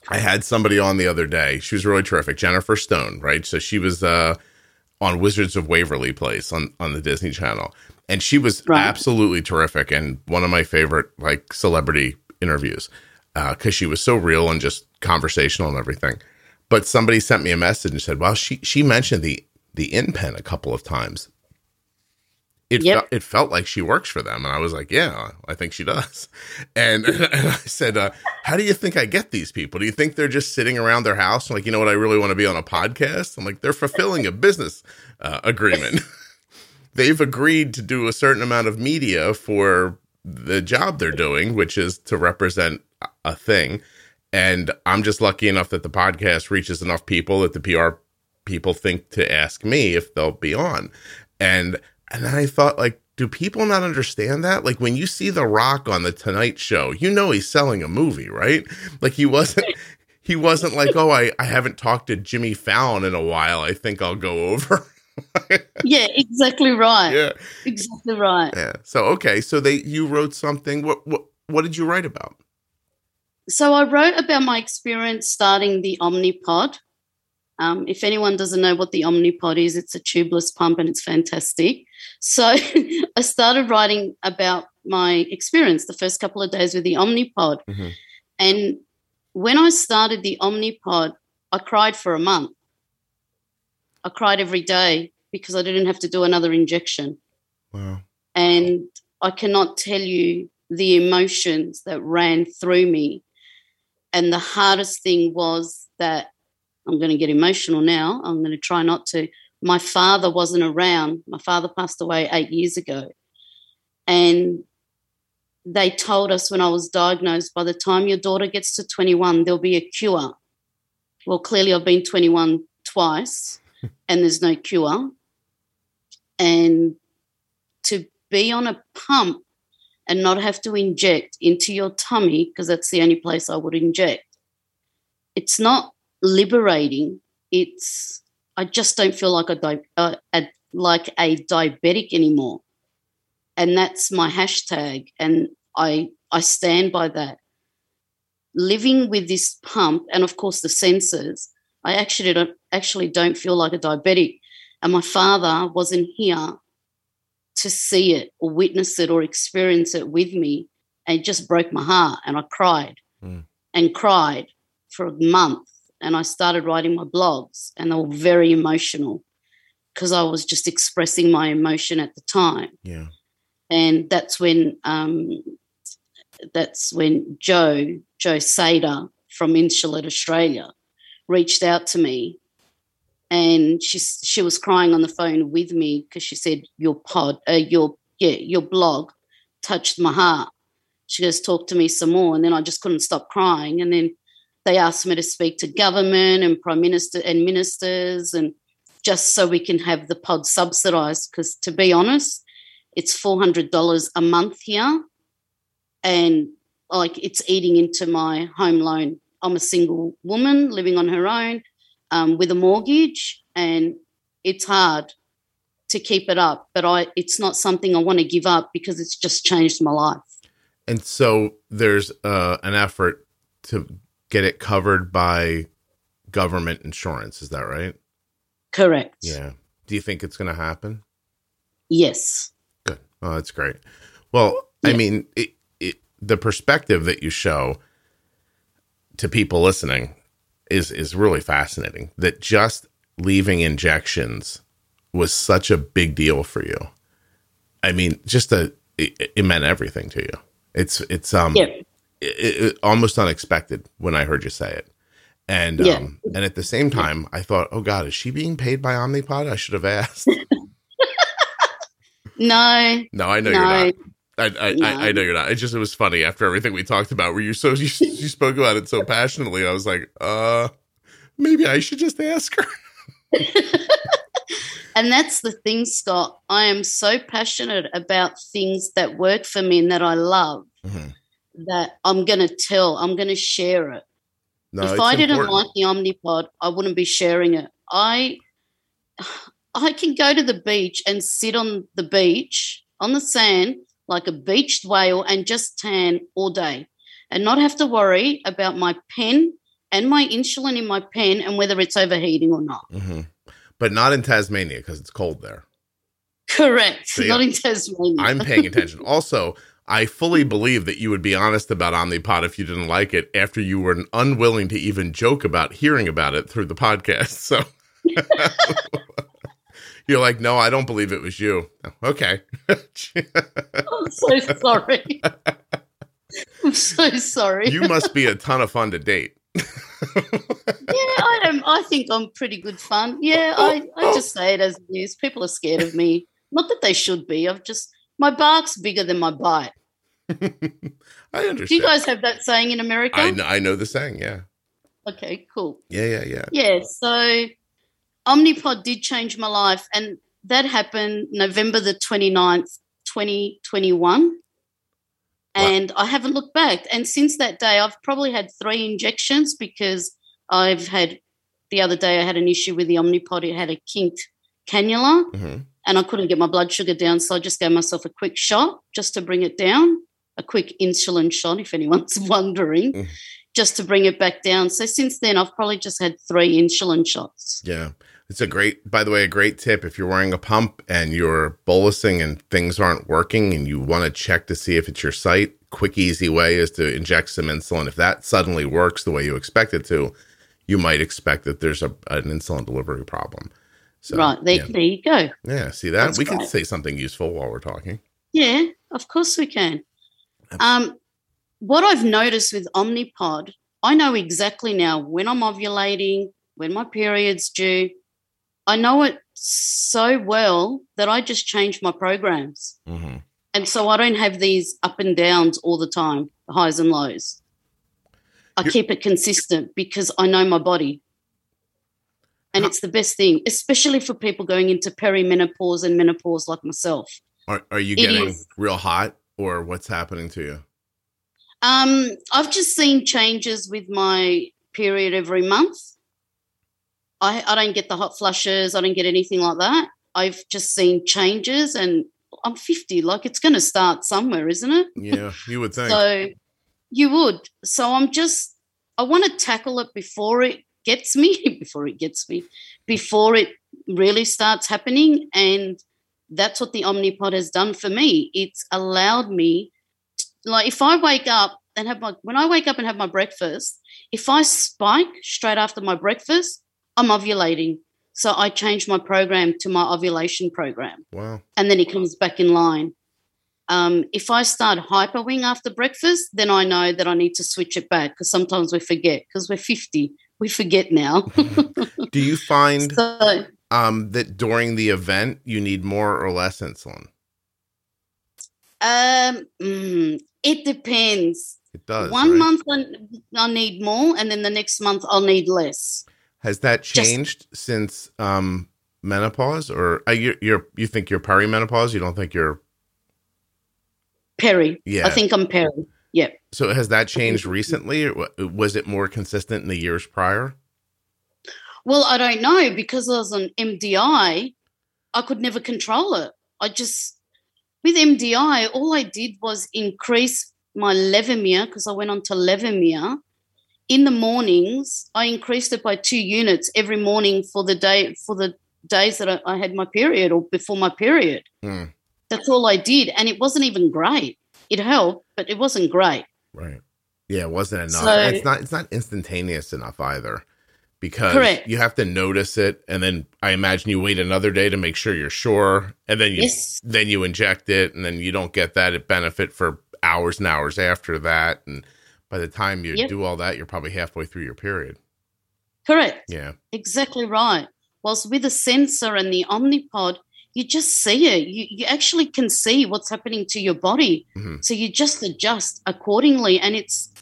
I had somebody on the other day. She was really terrific, Jennifer Stone, right? So she was uh on Wizards of Waverly Place on on the Disney Channel, and she was Right. absolutely terrific and one of my favorite like celebrity interviews because she was so real and just conversational and everything. But somebody sent me a message and said, "Well, she she mentioned the the InPen a couple of times." It Yep. felt, it felt like she works for them, and I was like, "Yeah, I think she does." And, and I said, uh, "How do you think I get these people? Do you think they're just sitting around their house, like you know what? I really want to be on a podcast." I'm like, "They're fulfilling a business uh, agreement. They've agreed to do a certain amount of media for the job they're doing, which is to represent a thing." And I'm just lucky enough that the podcast reaches enough people that the PR people think to ask me if they'll be on. And and then I thought like do people not understand that? Like when you see The Rock on the Tonight Show, you know he's selling a movie, right? Like he wasn't he wasn't like, "Oh, I I haven't talked to Jimmy Fallon in a while. I think I'll go over." Yeah, exactly right. yeah. Exactly right. Yeah. So okay, so they you wrote something. What what what did you write about? So I wrote about my experience starting the Omnipod. Um, if anyone doesn't know what the Omnipod is, it's a tubeless pump and it's fantastic. So I started writing about my experience the first couple of days with the Omnipod. Mhm. And when I started the Omnipod, I cried for a month. I cried every day because I didn't have to do another injection. Wow. And I cannot tell you the emotions that ran through me. And the hardest thing was that I'm going to get emotional now. I'm going to try not to. My father wasn't around. My father passed away eight years ago. And they told us when I was diagnosed by the time your daughter gets to 21, there'll be a cure. Well, clearly, I've been 21 twice and there's no cure. And to be on a pump and not have to inject into your tummy, because that's the only place I would inject, it's not liberating. It's, I just don't feel like a, di- uh, a like a diabetic anymore. And that's my hashtag. And I, I stand by that. Living with this pump, and of course the sensors, I actually don't actually don't feel like a diabetic. And my father wasn't here to see it or witness it or experience it with me. And it just broke my heart. And I cried Mm. and cried for a month. And I started writing my blogs, and they were very emotional because I was just expressing my emotion at the time. Yeah. And that's when um, that's when Joe Joe Sader from Insulet Australia reached out to me and she she was crying on the phone with me because she said your pod uh, your yeah your blog touched my heart she goes talk to me some more and then i just couldn't stop crying and then they asked me to speak to government and prime minister and ministers and just so we can have the pod subsidized because to be honest it's $400 a month here and like it's eating into my home loan i'm a single woman living on her own um, with a mortgage, and it's hard to keep it up. But I, it's not something I want to give up because it's just changed my life. And so there's uh, an effort to get it covered by government insurance. Is that right? Correct. Yeah. Do you think it's going to happen? Yes. Good. Oh, that's great. Well, yeah. I mean, it, it, the perspective that you show to people listening is is really fascinating. That just leaving injections was such a big deal for you. I mean, just a it, it meant everything to you. It's it's um yeah. It, it, almost unexpected when I heard you say it. And yeah. um and at the same time, I thought, oh God, is she being paid by Omnipod? I should have asked. no. No, I know no. you're not. I I, no. I, I, know you're not. It just it was funny after everything we talked about. Where you so you, you spoke about it so passionately. I was like, uh, maybe I should just ask her. and that's the thing, Scott. I am so passionate about things that work for me and that I love mm-hmm. That I'm going to tell. I'm going to share it. No, if I didn't important. like the Omnipod, I wouldn't be sharing it. I I can go to the beach and sit on the beach on the sand like a beached whale and just tan all day and not have to worry about my pen and my insulin in my pen and whether it's overheating or not. Mm-hmm. But not in Tasmania because it's cold there. Correct. So, yeah, not in Tasmania. I'm paying attention. also, I fully mm. believe that you would be honest about Omnipod if you didn't like it after you were unwilling to even joke about hearing about it through the podcast. So You're like, no, I don't believe it was you. Oh, okay. I'm so sorry. I'm so sorry. You must be a ton of fun to date. yeah, I am. I think I'm pretty good fun. Yeah, I, I oh, oh. just say it as it is. People are scared of me. Not that they should be. I've just my bark's bigger than my bite. I understand. Do you guys have that saying in America? I know, I know the saying. Yeah. Okay. Cool. Yeah. Yeah. Yeah. Yeah. So Omnipod did change my life, and that happened November the 29th, 2021. And I haven't looked back. And since that day, I've probably had three injections because I've had the other day I had an issue with the Omnipod. It had a kinked cannula mm-hmm. And I couldn't get my blood sugar down. So I just gave myself a quick shot just to bring it down, a quick insulin shot, if anyone's wondering. Mm just to bring it back down. So since then, I've probably just had three insulin shots. Yeah. It's a great, by the way, a great tip. If you're wearing a pump and you're bolusing and things aren't working and you want to check to see if it's your site, quick, easy way is to inject some insulin. If that suddenly works the way you expect it to, you might expect that there's a, an insulin delivery problem. So, right. There, yeah. there you go. Yeah. See that? That's we can say something useful while we're talking. Yeah, of course we can. Um, what I've noticed with Omnipod, I know exactly now when I'm ovulating, when my period's due. I know it so well that I just change my programs. Mm-hmm. And so I don't have these up and downs all the time, the highs and lows. I You're- keep it consistent because I know my body. And it's the best thing, especially for people going into perimenopause and menopause like myself. Are, are you getting real hot or what's happening to you? Um, I've just seen changes with my period every month. I, I don't get the hot flushes. I don't get anything like that. I've just seen changes, and I'm 50. Like it's going to start somewhere, isn't it? Yeah, you would think. so you would. So I'm just. I want to tackle it before it gets me. before it gets me. Before it really starts happening, and that's what the Omnipod has done for me. It's allowed me like if I wake up and have my when I wake up and have my breakfast, if I spike straight after my breakfast, I'm ovulating. So I change my program to my ovulation program. Wow. And then it comes back in line. Um, if I start hyperwing after breakfast, then I know that I need to switch it back because sometimes we forget because we're 50. We forget now. Do you find so, um, that during the event you need more or less insulin? um, mm, it depends. It does. One right? month I, I'll need more, and then the next month I'll need less. Has that Just- changed since um, menopause, or uh, you you're, you think you're perimenopause? You don't think you're Perry. Yeah. I think I'm Perry. Yeah. so? Has that changed recently, or was it more consistent in the years prior? Well, I don't know because I was on MDI. I could never control it. I just with MDI, all I did was increase my levemir because I went on to levemir. In the mornings, I increased it by two units every morning for the day for the days that I, I had my period or before my period. Hmm. That's all I did, and it wasn't even great. It helped, but it wasn't great. Right. Yeah, it wasn't enough. So- it's not. It's not instantaneous enough either, because Correct. you have to notice it, and then I imagine you wait another day to make sure you're sure, and then you Yes. then you inject it, and then you don't get that benefit for hours and hours after that, and by the time you Yep. do all that, you're probably halfway through your period. Correct. Yeah. Exactly right. Whilst with the sensor and the Omnipod, you just see it. You, you actually can see what's happening to your body. Mhm. So you just adjust accordingly. And it's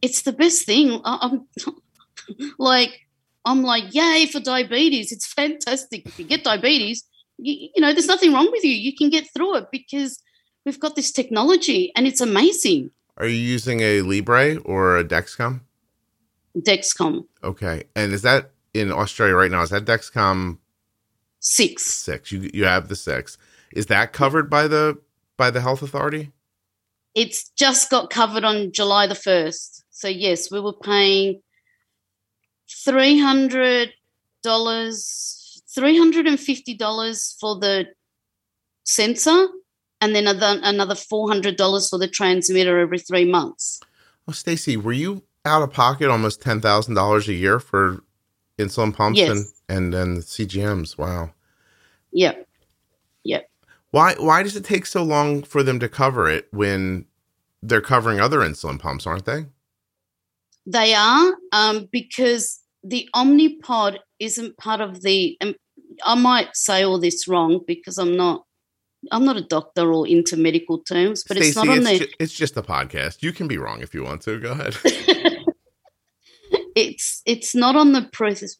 it's the best thing. I, I'm like, I'm like, yay for diabetes. It's fantastic. If you get diabetes, you, you know, there's nothing wrong with you. You can get through it because we've got this technology and it's amazing. Are you using a Libre or a Dexcom? Dexcom Okay, and is that in Australia right now? Is that Dexcom 6. six? You you have the six. Is that covered by the by the health authority? it's just got covered on July the 1st. So, yes, we were paying $300, $350 for the sensor and then another, another $400 for the transmitter every three months. Oh, Stacy, were you out of pocket almost ten thousand dollars a year for insulin pumps Yes. and and then the CGMs? Wow. Yep. Yep. Why why does it take so long for them to cover it when they're covering other insulin pumps, aren't they? They are um, because the Omnipod isn't part of the. Um, I might say all this wrong because I'm not. I'm not a doctor or into medical terms, but it's not on it's, the. ju- it's just a podcast. You can be wrong if you want to. Go ahead. it's it's not on the prothes-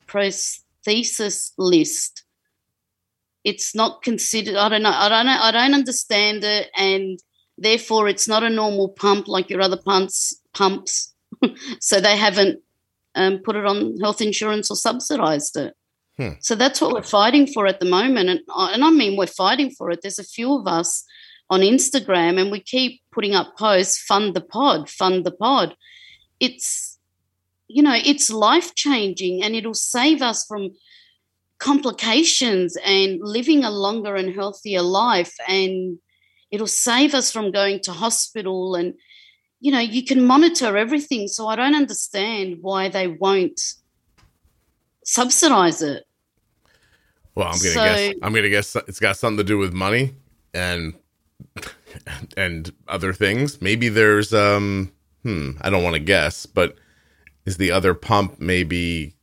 prosthesis list. It's not considered. I don't know. I don't know. I don't understand it, and therefore it's not a normal pump like your other pumps. Pumps, so they haven't um, put it on health insurance or subsidised it. Hmm. So that's what we're fighting for at the moment, and I- and I mean we're fighting for it. There's a few of us on Instagram, and we keep putting up posts. Fund the pod. Fund the pod. It's you know, it's life changing and it'll save us from complications and living a longer and healthier life. And it'll save us from going to hospital. And, you know, you can monitor everything. So I don't understand why they won't subsidize it. Well, I'm gonna So- guess. I'm gonna guess it's got something to do with money and and other things. Maybe there's um. Hmm. I don't want to guess, but is the other pump maybe?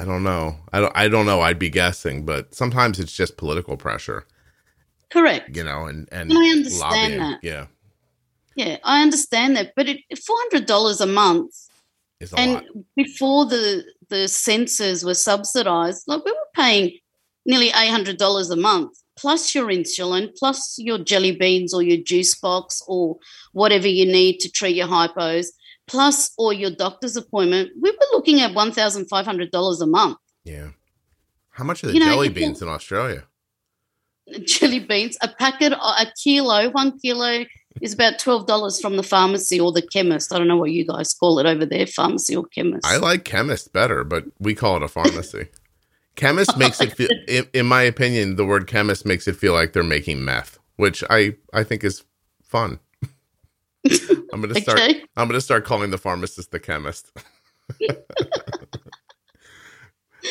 I don't know. I don't. I don't know. I'd be guessing, but sometimes it's just political pressure, Correct. you know, and and And I understand lobbying. that. Yeah, Yeah, I understand that. But it, $400 a month is a and lot. before the the sensors were subsidized like we were paying nearly $800 a month plus your insulin plus your jelly beans or your juice box or whatever you need to treat your hypos plus or your doctor's appointment we were looking at $1500 a month Yeah. How much are the You know, jelly can- beans in Australia? jelly beans a packet uh, a kilo one kilo is about $12 from the pharmacy or the chemist i don't know what you guys call it over there pharmacy or chemist I like chemist better, but we call it a pharmacy. chemist makes it feel, in, in my opinion, the word chemist makes it feel like they're making meth, which I I think is fun. I'm gonna start. okay I'm gonna start calling the pharmacist the chemist.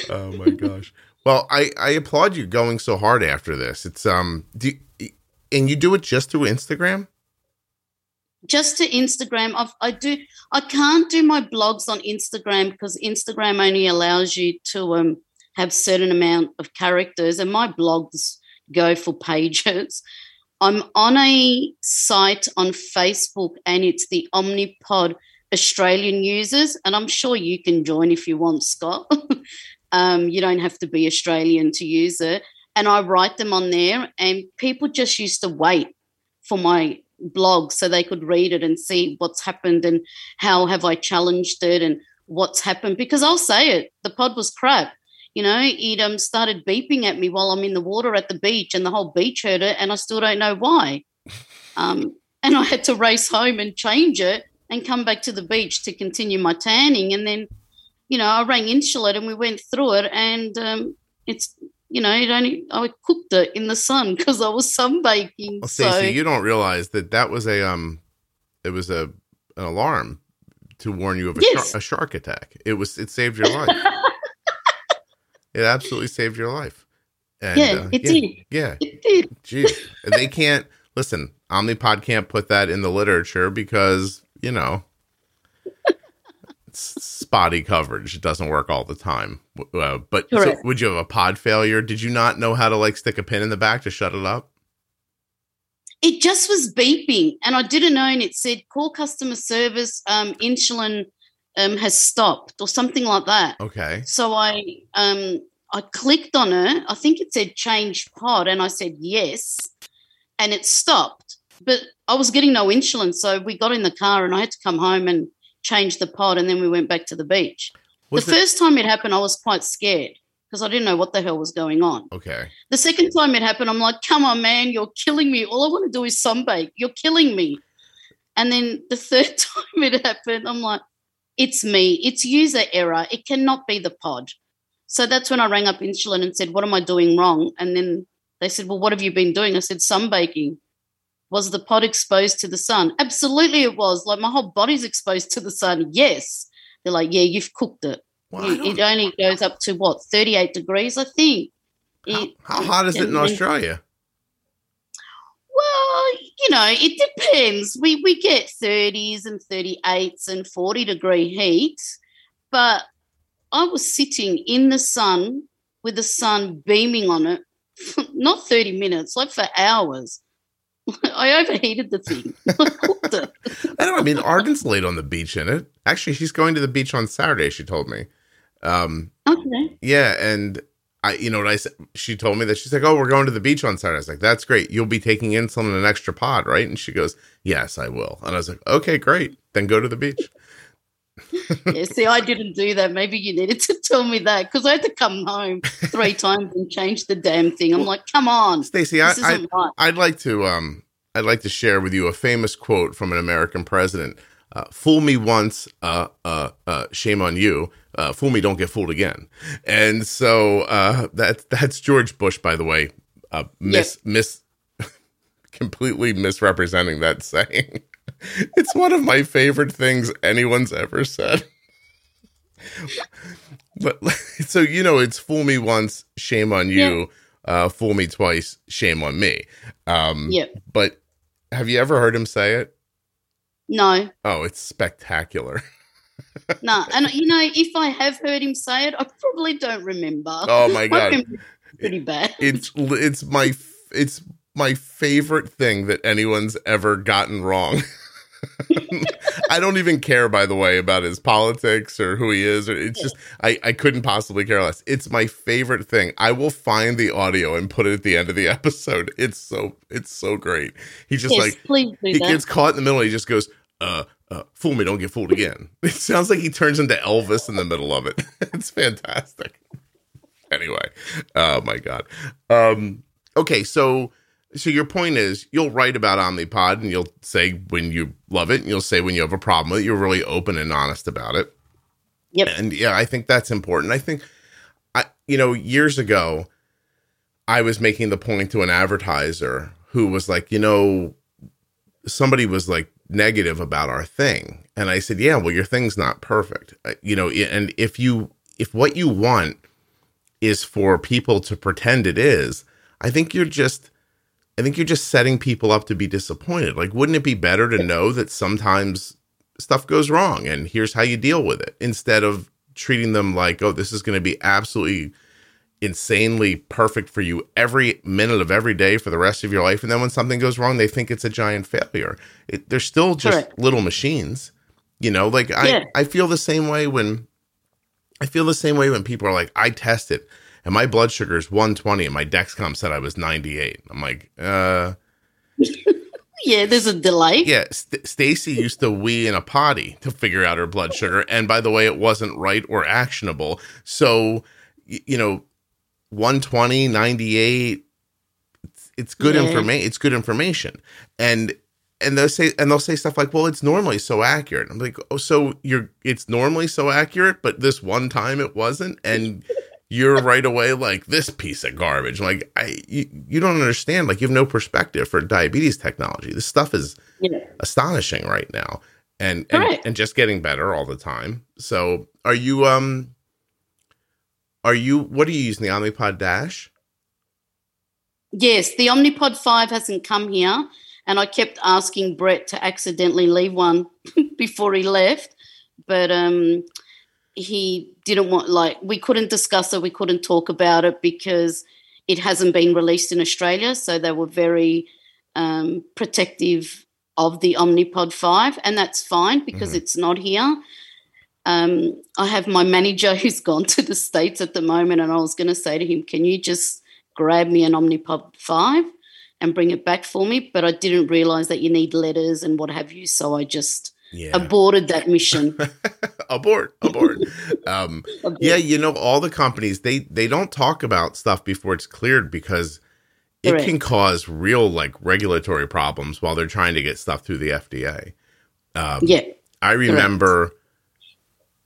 oh my gosh. Well, I I applaud you going so hard after this. It's um, do you, and you do it just through Instagram. just to Instagram. I've, I do. I can't do my blogs on Instagram because Instagram only allows you to um, have certain amount of characters, and my blogs go for pages. I'm on a site on Facebook, and it's the Omnipod Australian users, and I'm sure you can join if you want, Scott. um, you don't have to be Australian to use it. And I write them on there, and people just used to wait for my blog so they could read it and see what's happened and how have I challenged it and what's happened. Because I'll say it, the pod was crap. You know, it um, started beeping at me while I'm in the water at the beach, and the whole beach heard it, and I still don't know why. Um, and I had to race home and change it and come back to the beach to continue my tanning. And then, you know, I rang Insulet and we went through it, and um, it's you know, it only I cooked it in the sun because I was sunbaking. Well, Stacey, so. you don't realize that that was a um, it was a an alarm to warn you of a, yes. shark, a shark attack. It was it saved your life. it absolutely saved your life. And, yeah, uh, it yeah, did. Yeah, it did. Jeez, they can't listen. Omnipod can't put that in the literature because you know spotty coverage. It doesn't work all the time. Uh, but so would you have a pod failure? Did you not know how to like stick a pin in the back to shut it up? It just was beeping, and I didn't know. And it said, "Call customer service. Um, insulin um, has stopped," or something like that. Okay. So I um, I clicked on it. I think it said change pod, and I said yes, and it stopped. But I was getting no insulin, so we got in the car, and I had to come home and change the pod, and then we went back to the beach. Was the it- first time it happened, I was quite scared because I didn't know what the hell was going on. Okay. The second time it happened, I'm like, come on, man, you're killing me. All I want to do is sunbake. You're killing me. And then the third time it happened, I'm like, it's me. It's user error. It cannot be the pod. So that's when I rang up Insulet and said, what am I doing wrong? And then they said, well, what have you been doing? I said, sunbaking. Was the pod exposed to the sun? Absolutely, it was. Like my whole body's exposed to the sun. Yes. They're like, yeah, you've cooked it. Well, it, it, only goes up to what, 38 degrees, I think. How, it, how hot is it in Australia? You know, it depends. We we get 30s and 38s and 40 degree heat, but I was sitting in the sun with the sun beaming on it, not 30 minutes, like for hours. I overheated the thing. I cooked it. I know. I mean, Arden's late on the beach in it. Actually, she's going to the beach on Saturday. She told me. Um, okay. Yeah, and I, you know what I said? She told me that she's like, "Oh, we're going to the beach on Saturday." I was like, "That's great. You'll be taking insulin in an extra pod, right?" And she goes, "Yes, I will." And I was like, "Okay, great. Then go to the beach." yeah, see, I didn't do that. Maybe you needed to tell me that because I had to come home three times and change the damn thing. I'm like, come on, Stacey. I, I, right. I'd like to um, I'd like to share with you a famous quote from an American president. Uh, fool me once, uh, uh, uh, shame on you. Uh, fool me, don't get fooled again. And so uh, that that's George Bush, by the way, uh, miss yep. miss completely misrepresenting that saying it's one of my favorite things anyone's ever said. but so you know, it's fool me once, shame on you. Uh, fool me twice, shame on me. Um, yeah. But have you ever heard him say it? No. Oh, it's spectacular. no, and you know, if I have heard him say it, I probably don't remember. Oh my god, pretty bad. It's it's my it's my favorite thing that anyone's ever gotten wrong. I don't even care, by the way, about his politics or who he is. Or It's just I, I couldn't possibly care less. It's my favorite thing. I will find the audio and put it at the end of the episode. It's so it's so great. He just yes, like he that. gets caught in the middle. he just goes, uh, uh, fool me, don't get fooled again. It sounds like he turns into Elvis in the middle of it. it's fantastic. Anyway, oh my god. Um, okay, so so your point is you'll write about Omnipod and you'll say when you love it and you'll say when you have a problem with it. You're really open and honest about it. Yep. And yeah, I think that's important. I think I you know, years ago I was making the point to an advertiser who was like, you know, somebody was like negative about our thing. And I said, "Yeah, well your thing's not perfect." Uh, you know, and if you if what you want is for people to pretend it is, I think you're just I think you're just setting people up to be disappointed. Like, wouldn't it be better to know that sometimes stuff goes wrong and here's how you deal with it instead of treating them like, oh, this is going to be absolutely insanely perfect for you every minute of every day for the rest of your life. And then when something goes wrong, they think it's a giant failure. It, they're still just Correct. little machines, you know. Like I, Yeah. I feel the same way when I feel the same way when people are like, I tested and my blood sugar is 120 and my Dexcom said I was 98. I'm like, uh, Yeah, there's a delay. yeah. St- Stacy used to wee in a potty to figure out her blood sugar, and by the way, it wasn't right or actionable. So, y- you know, 120, 98. It's, it's good Yeah. information. It's good information, and and they'll say and they'll say stuff like, "Well, it's normally so accurate." I'm like, "Oh, so you're it's normally so accurate, but this one time it wasn't," and you're right away like this piece of garbage. Like I, you, you don't understand. Like you have no perspective for diabetes technology. This stuff is Yeah. astonishing right now and and, and just getting better all the time so are you um are you what are you using the omnipod dash Yes, the Omnipod 5 hasn't come here. And I kept asking Brett to accidentally leave one before he left. But um, he didn't want, like, we couldn't discuss it. We couldn't talk about it because it hasn't been released in Australia. So they were very um, protective of the Omnipod 5. And that's fine because Mhm. it's not here. Um, I have my manager who's gone to the States at the moment. And I was going to say to him, can you just grab me an Omnipod 5 and bring it back for me. But I didn't realize that you need letters and what have you. So I just yeah aborted that mission. abort abort um yeah you know all the companies they they don't talk about stuff before it's cleared because it Correct. can cause real like regulatory problems while they're trying to get stuff through the fda um Yeah. I remember,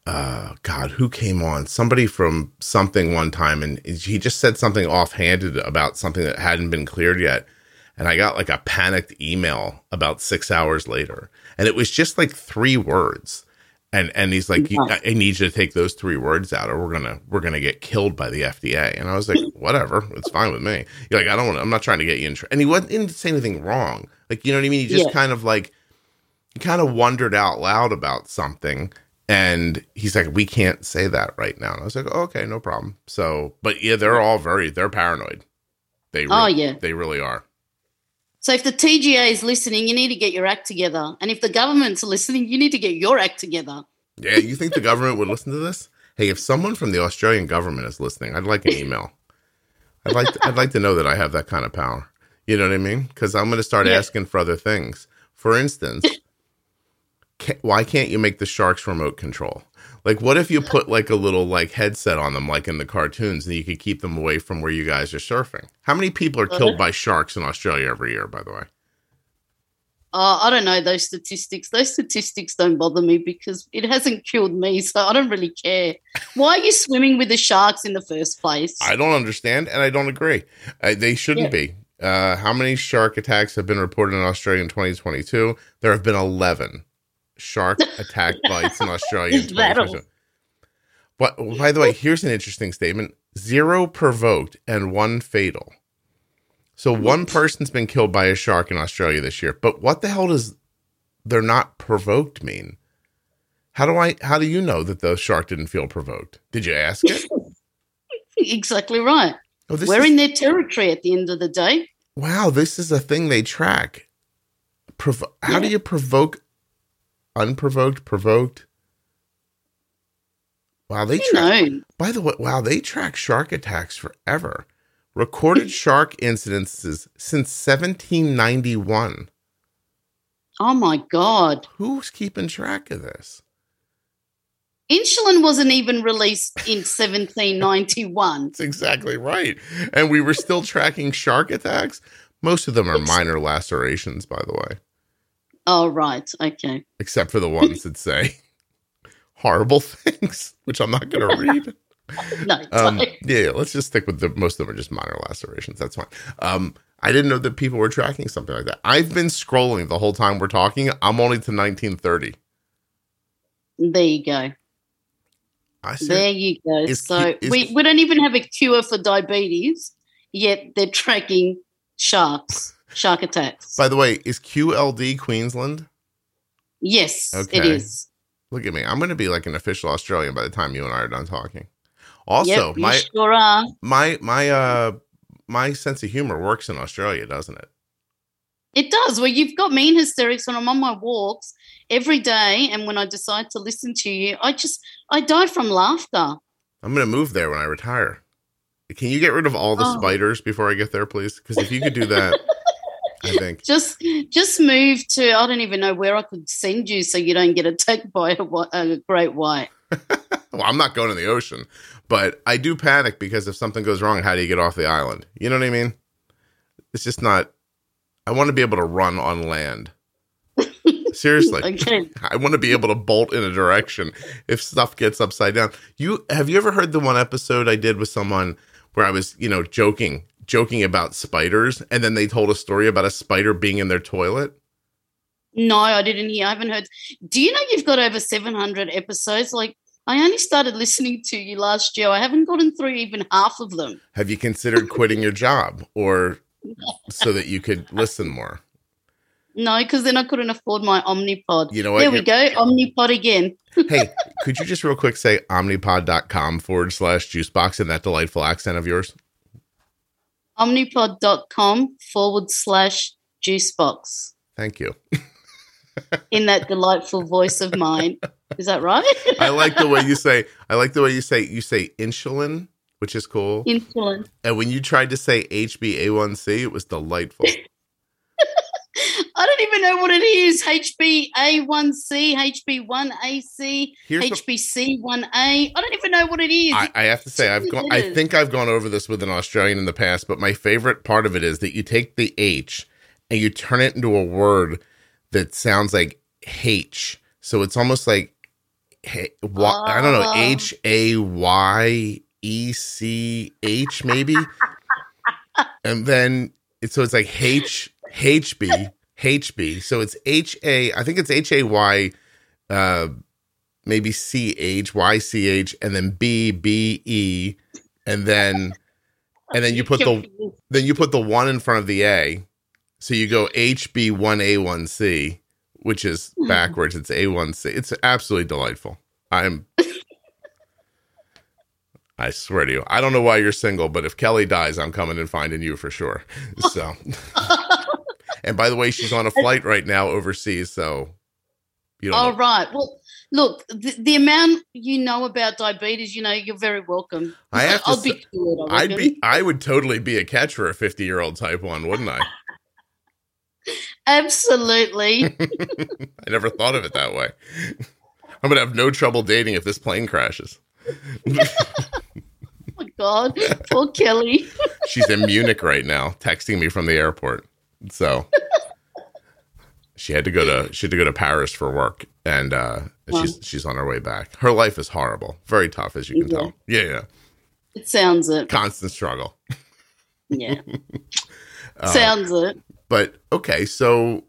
uh, God, who came on? Somebody from something one time, and he just said something offhanded about something that hadn't been cleared yet. And I got like a panicked email about six hours later, and it was just like three words. And and he's like, you, I I need you to take those three words out, or we're gonna we're gonna get killed by the FDA. And I was like, whatever, it's fine with me. You're like, I don't want, I'm not trying to get you in. Tr-. And he wasn't he didn't say anything wrong. Like, you know what I mean? He just Yeah. kind of like he kind of wondered out loud about something and he's like we can't say that right now. And i was like oh, okay no problem. So but yeah they're all very they're paranoid. They Oh, yeah. they really are. So if the TGA is listening, you need to get your act together. And if the government's listening, you need to get your act together. yeah you think the government would listen to this? Hey if someone from the australian government is listening i'd like an email. I'd like to, i'd like to know that i have that kind of power. You know what i mean? Because i'm going to start Yeah. asking for other things. For instance ca why can't you make the sharks remote control like what if you put like a little like headset on them like in the cartoons and you could keep them away from where you guys are surfing how many people are killed Uh-huh. by sharks in australia every year by the way Uh, I don't know those statistics. Those statistics don't bother me because it hasn't killed me, so I don't really care. Why are you swimming with the sharks in the first place? i don't understand and i don't agree uh, they shouldn't Yeah. be uh, how many shark attacks have been reported in australia in 2022 there have been 11 shark attack bites in australia in Is that all? 2022 but by the way here's an interesting statement zero provoked and one fatal so one person's been killed by a shark in australia this year but what the hell does they're not provoked mean how do i how do you know that the shark didn't feel provoked did you ask it exactly right. oh, We're is- in their territory at the end of the day. wow, this is a thing they track. Provo- how do you provoke unprovoked, provoked? Wow, they track. By the way, wow, they track shark attacks forever. Recorded shark incidences since 1791. oh my God. Who's keeping track of this? Insulin wasn't even released in 1791. That's exactly right. And we were still tracking shark attacks. Most of them are minor lacerations, by the way. Oh, right. Okay. except for the ones that say horrible things, which I'm not going to read. No, Um, yeah, yeah, let's just stick with the most of them are just minor lacerations. That's fine. Um, I didn't know that people were tracking something like that. I've been scrolling the whole time we're talking. I'm only to 1930. there you go. I said, There you go. is so is we, we don't even have a cure for diabetes, yet they're tracking sharks. Shark attacks. By the way, is QLD Queensland? yes, Okay. it is. Look at me. I'm going to be like an official Australian by the time you and I are done talking. Also, yep, my sure my my uh my sense of humor works in Australia, doesn't it? It does. Well, you've got me in hysterics when I'm on my walks every day, and when I decide to listen to you, I just I die from laughter. I'm going to move there when I retire. Can you get rid of all the Oh. spiders before I get there, please? Because if you could do that, I think. Just just move to I don't even know where I could send you so you don't get attacked by a, a great white. Well, I'm not going to the ocean, but I do panic because if something goes wrong, how do you get off the island? You know what I mean? It's just not. I want to be able to run on land. Seriously. Okay. I want to be able to bolt in a direction if stuff gets upside down. You have you ever heard the one episode I did with someone where I was, you know, joking, joking about spiders, and then they told a story about a spider being in their toilet? No, I didn't hear. I haven't heard. Do you know you've got over 700 episodes? Like, I only started listening to you last year. I haven't gotten through even half of them. Have you considered quitting your job or so that you could listen more? No, because then I couldn't afford my Omnipod. You know what? There we go. Omnipod again. hey, could you just real quick say omnipod.com forward slash juicebox in that delightful accent of yours? Omnipod.com forward slash juicebox Thank you. in that delightful voice of mine. Is that right? I like the way you say, I like the way you say, you say insulin, which is cool. Insulin. And when you tried to say HbA1c, it was delightful. I don't even know what it is. HbA1c, HB1ac, Here's HbC1a. I don't even know what it is. I, I have to say, I've gone. I think I've gone over this with an Australian in the past, but my favorite part of it is that you take the H and you turn it into a word that sounds like H. So it's almost like hey, I don't know Oh. H A Y E C H maybe, and then so it's like H H B H B. So it's H A. I think it's H A Y. Uh, maybe C H Y C H and then B B E and then and then you put the then you put the one in front of the A. So you go H B one A one C, which is backwards. It's A one C. It's absolutely delightful. I'm I swear to you. I don't know why you're single, but if Kelly dies, I'm coming and finding you for sure. So and by the way, she's on a flight right now overseas, so you know. right. Well, look, the, the amount you know about diabetes, you know, you're very welcome. I have I'll say- be cured. I I'd be I would totally be a catch for a 50 year old type one, wouldn't I? absolutely. I never thought of it that way. I'm gonna have no trouble dating if this plane crashes. oh my God, poor Kelly. She's in Munich right now, texting me from the airport. So she had to go to she had to go to Paris for work, and uh, she's she's on her way back. Her life is horrible, very tough, as you can Yeah. tell. Yeah, yeah, It sounds it. constant struggle. Yeah, Uh, sounds it. But okay, so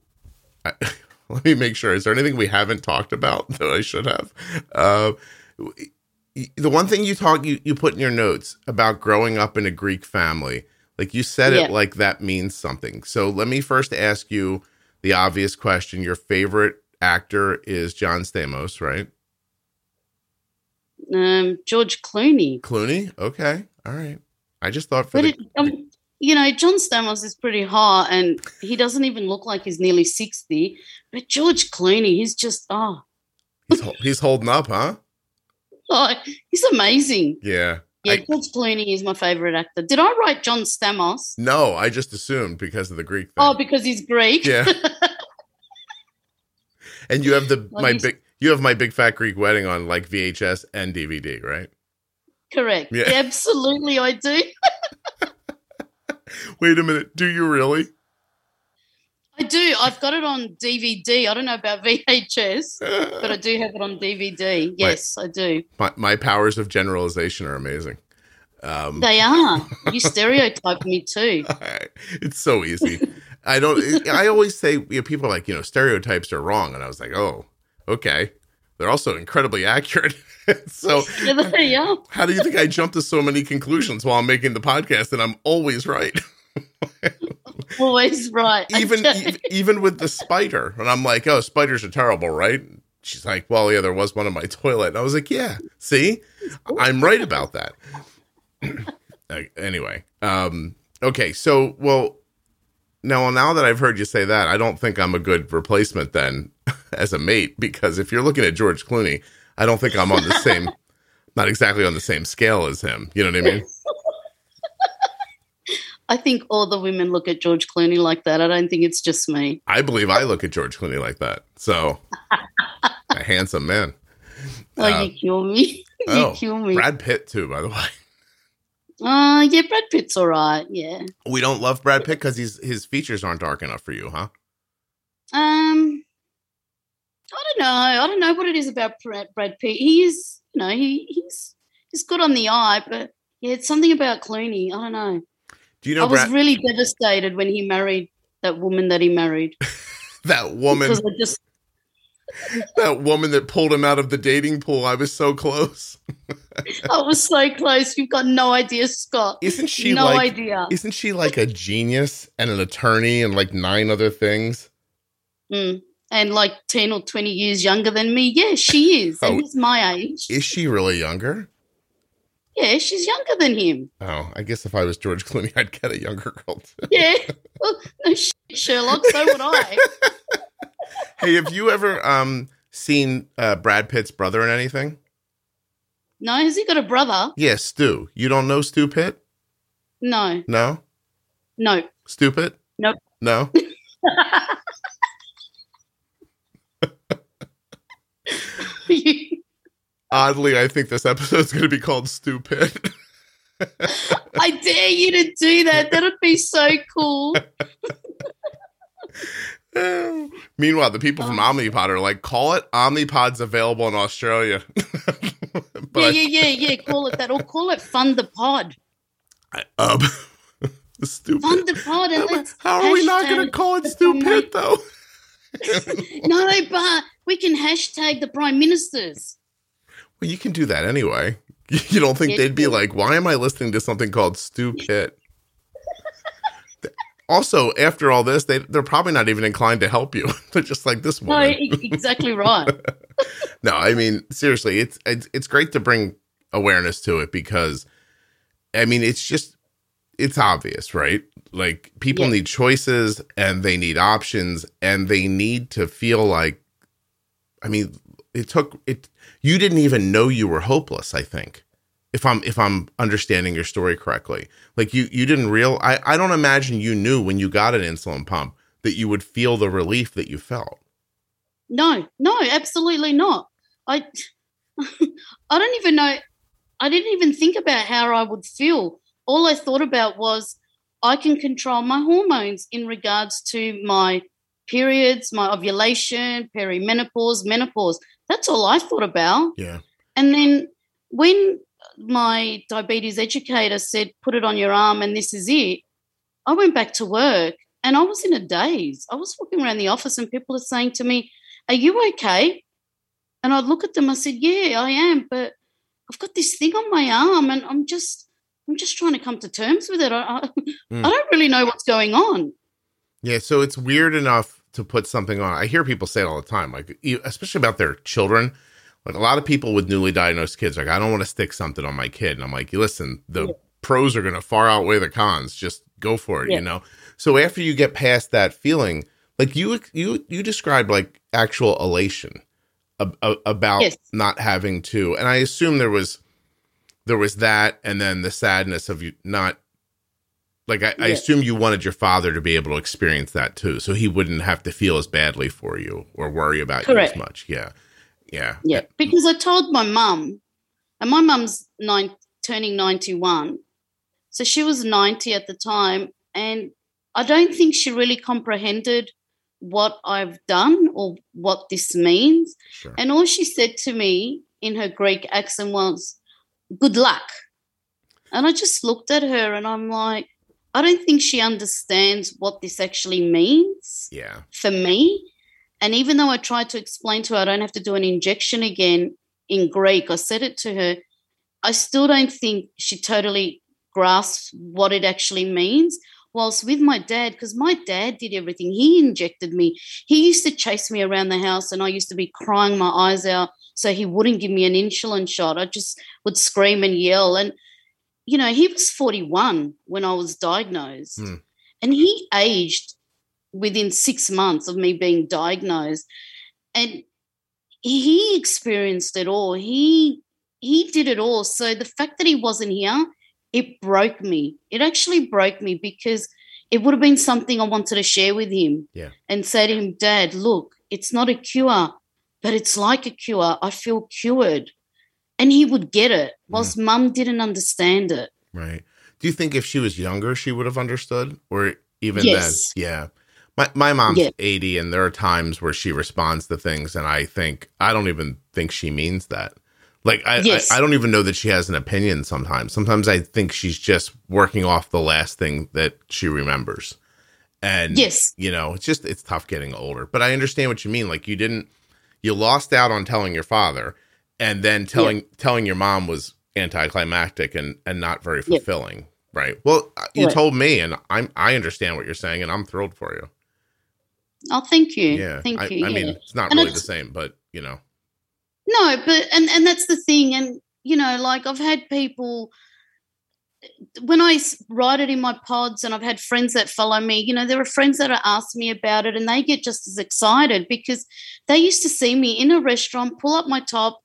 I, let me make sure. Is there anything we haven't talked about that I should have? Uh, the one thing you talk you, you put in your notes about growing up in a Greek family, like you said Yeah. it like that means something. So let me first ask you the obvious question. Your favorite actor is John Stamos, right? Um, George Clooney. Clooney. Okay, all right. I just thought for But the, it, um, you know, John Stamos is pretty hot, and he doesn't even look like he's nearly sixty. But George Clooney, he's just oh, he's, he's holding up, huh? oh he's amazing. Yeah. Yeah, I- George Clooney is my favorite actor. Did I write John Stamos? no, I just assumed because of the Greek thing. Oh, because he's Greek. Yeah. And you have the Well, my big you have my big fat Greek wedding on like VHS and DVD, right? Correct. Yeah. Absolutely, I do. Wait a minute, do you really? I do. I've got it on DVD. I don't know about VHS, but I do have it on DVD. Yes, I do. my, my powers of generalization are amazing. Um, They are. You stereotype me too. it's so easy. I don't. I always say you know, people are like you know stereotypes are wrong, and I was like, oh, okay. They're also incredibly accurate. so Yeah, how do you think I jump to so many conclusions while I'm making the podcast, and I'm always right? Always right. even e- even with the spider, and I'm like, oh, spiders are terrible, right? She's like, well, yeah, there was one in my toilet, and I was like, yeah, see, I'm right about that. Anyway, um, okay, so well, now now that I've heard you say that, I don't think I'm a good replacement then as a mate because if you're looking at George Clooney, I don't think I'm on the same, not exactly on the same scale as him. You know what I mean? I think all the women look at George Clooney like that. I don't think it's just me. I believe I look at George Clooney like that. So, a handsome man. Oh, Uh, you kill me. you oh, kill me. Brad Pitt too, by the way. Uh, yeah, Brad Pitt's all right. Yeah. We don't love Brad Pitt because his his features aren't dark enough for you, huh? Um, I don't know. I don't know what it is about Brad, Brad Pitt. He is, you know, he he's he's good on the eye, but yeah, it's something about Clooney. I don't know. Do you I know was really devastated when he married that woman that he married that woman because I just that woman that pulled him out of the dating pool? I was so close. I was so close. You've got no idea, Scott. Isn't she no like idea. isn't she like a genius and an attorney and like nine other things? Mm. And like ten or twenty years younger than me. Yeah, she is. Oh. And he's my age. Is she really younger? Yeah, she's younger than him. Oh, I guess if I was George Clooney, I'd get a younger girl too. Yeah. Well, no Sherlock. So would I. Hey, have you ever um seen uh, Brad Pitt's brother in anything? No, has he got a brother? Yeah, Stu. You don't know Stu Pitt? No, No, no. Stupid. Nope. No. Oddly, I think this episode's going to be called Stupid. I dare you to do that. That'd be so cool. Meanwhile, the people Oh. from Omnipod are like, call it Omnipod's available in Australia. yeah, yeah, yeah, yeah. Call it that, or call it Fund the Pod. I, um, stupid. Fund the Pod, and How, let's. how are we not going to call it That's on my- Stupid though? No, but we can hashtag the Prime Ministers. Well, you can do that anyway. You don't think they'd be like, why am I listening to something called Stu Pitt? also, after all this, they, they're probably not even inclined to help you. they're just like this one. No, exactly right. No, I mean, seriously, it's, it's, it's great to bring awareness to it because, I mean, it's just, it's obvious, right? Like people Yeah. need choices and they need options and they need to feel like, I mean, it took it. You didn't even know you were hopeless. I think, if I'm if I'm understanding your story correctly, like you you didn't real. I I don't imagine you knew when you got an insulin pump that you would feel the relief that you felt. No, no, absolutely not. I, I don't even know. I didn't even think about how I would feel. All I thought about was I can control my hormones in regards to my periods, my ovulation, perimenopause, menopause. That's all I thought about. Yeah. And then when my diabetes educator said, put it on your arm and this is it, I went back to work and I was in a daze. I was walking around the office and people are saying to me, Are you okay? And I'd look at them, I said, Yeah, I am, but I've got this thing on my arm and I'm just I'm just trying to come to terms with it. I, I, Mm. I don't really know what's going on. Yeah, so it's weird enough to put something on. I hear people say it all the time, like especially about their children. Like a lot of people with newly diagnosed kids, like I don't want to stick something on my kid, and I'm like, listen, the Yeah. pros are going to far outweigh the cons. Just go for it, Yeah. you know. So after you get past that feeling, like you you you described like actual elation ab- ab- about Yes. not having to, and I assume there was there was that, and then the sadness of you not like I, I assume you wanted your father to be able to experience that too, so he wouldn't have to feel as badly for you or worry about Correct. you as much. Yeah, yeah, Yeah, because I told my mum, and my mum's nine, turning 91. So she was 90 at the time. And I don't think she really comprehended what I've done or what this means. sure. And all she said to me in her Greek accent was, good luck. And I just looked at her and I'm like, I don't think she understands what this actually means yeah, for me. And even though I tried to explain to her I don't have to do an injection again in Greek, I said it to her, I still don't think she totally grasps what it actually means. whilst with my dad, because my dad did everything. He injected me. He used to chase me around the house, and I used to be crying my eyes out so he wouldn't give me an insulin shot. I just would scream and yell. And, you know, he was 41 when I was diagnosed, Hmm. and he aged within six months of me being diagnosed. And he experienced it all. He he did it all. So the fact that he wasn't here, it broke me. It actually broke me because it would have been something I wanted to share with him. Yeah. And say to him, Dad, look, it's not a cure, but it's like a cure. I feel cured. And he would get it, whilst mum didn't understand it. Right. Do you think if she was younger, she would have understood, or even Yes. then? Yeah. My my mom's Yeah. eighty, and there are times where she responds to things, and I think I don't even think she means that. Like I, Yes. I, I don't even know that she has an opinion. Sometimes, sometimes I think she's just working off the last thing that she remembers. And Yes. you know, it's just it's tough getting older. But I understand what you mean. Like you didn't, you lost out on telling your father, and then telling telling your mom was anticlimactic and and not very Yeah. fulfilling. Right. Well, uh, you Right. told me, and I'm I understand what you're saying, and I'm thrilled for you. Oh, thank you. Yeah. Thank I, you. I mean, it's not And really the same, but you know. No, but and and that's the thing, and you know, like I've had people when I write it in my pods, and I've had friends that follow me. You know, there are friends that are asking me about it, and they get just as excited because they used to see me in a restaurant, pull up my top,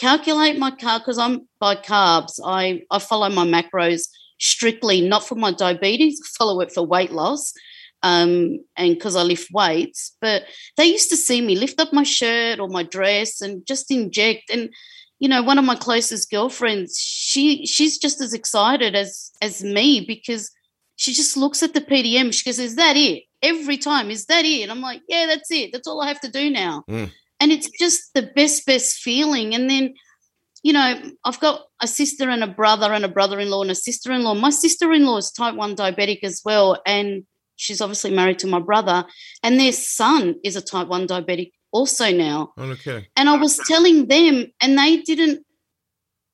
calculate my carb because I'm by carbs. I I follow my macros strictly, not for my diabetes. I follow it for weight loss. Um, and because I lift weights, but they used to see me lift up my shirt or my dress and just inject. And you know, one of my closest girlfriends, she she's just as excited as as me because she just looks at the PDM. She goes, "Is that it?" Every time, "Is that it?" And I'm like, "Yeah, that's it. That's all I have to do now." Mm. And it's just the best, best feeling. And then, you know, I've got a sister and a brother and a brother-in-law and a sister-in-law. My sister-in-law is type one diabetic as well, and she's obviously married to my brother, and their son is a type 1 diabetic also now. No kidding. And I was telling them, and they didn't,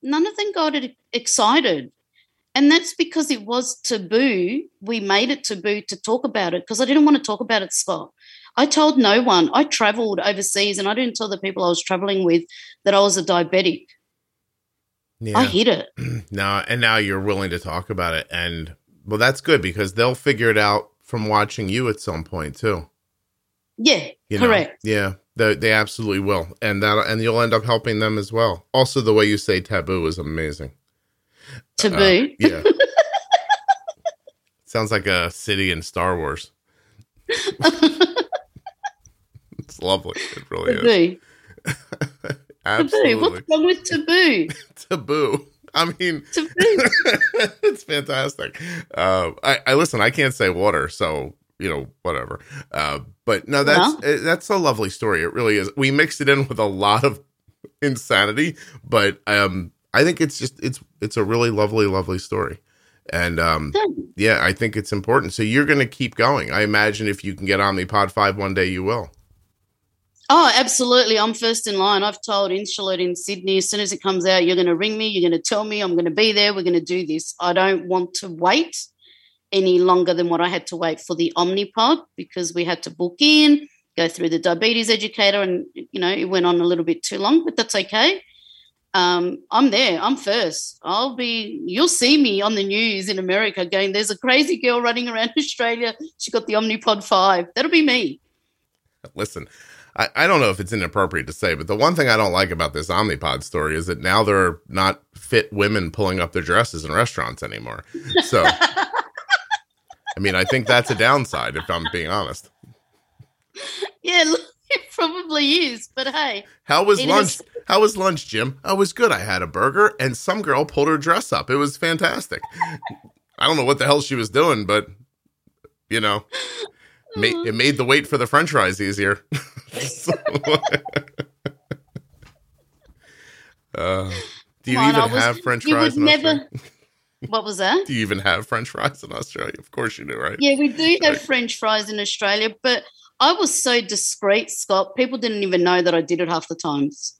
none of them got it excited. And that's because it was taboo. We made it taboo to talk about it because I didn't want to talk about it, Scott. I told no one. I traveled overseas and I didn't tell the people I was traveling with that I was a diabetic. Yeah. I hid it. now and now you're willing to talk about it, and well, that's good because they'll figure it out from watching you at some point too. Yeah, You know? correct. Yeah, they, they absolutely will, and that and you'll end up helping them as well. Also, the way you say taboo is amazing. Taboo. Uh, yeah, sounds like a city in Star Wars. it's lovely. It really is. taboo. Taboo. What's wrong with taboo? taboo. I mean, Taboo. it's fantastic. Uh, I, I listen. I can't say water, so you know whatever. Uh, but no, that's Well. uh, that's a lovely story. It really is. We mixed it in with a lot of insanity, but um, I think it's just it's it's a really lovely, lovely story. And um, yeah, I think it's important. So you're going to keep going. I imagine if you can get Omnipod five one day, you will. Oh, absolutely. I'm first in line. I've told Insulet in Sydney, as soon as it comes out, you're going to ring me, you're going to tell me, I'm going to be there, we're going to do this. I don't want to wait any longer than what I had to wait for the Omnipod because we had to book in, go through the diabetes educator, and, you know, it went on a little bit too long, but that's okay. Um, I'm there. I'm first. I'll be, you'll see me on the news in America going, there's a crazy girl running around Australia. She got the Omnipod 5. That'll be me. Listen, I, I don't know if it's inappropriate to say, but the one thing I don't like about this Omnipod story is that now there are not fit women pulling up their dresses in restaurants anymore. So, I mean, I think that's a downside if I'm being honest. Yeah, it probably is. But hey, How was lunch? is- How was lunch, Jim? Oh, it was good. I had a burger and some girl pulled her dress up. It was fantastic. I don't know what the hell she was doing, but you know, ma- it made the wait for the french fries easier. So- Uh, do you Come even I was- have french fries in never. Australia? What was that? Do you even have french fries in Australia? Of course you do, right? Yeah, we do have Right. French fries in Australia, but I was so discreet, Scott. People didn't even know that I did it half the times.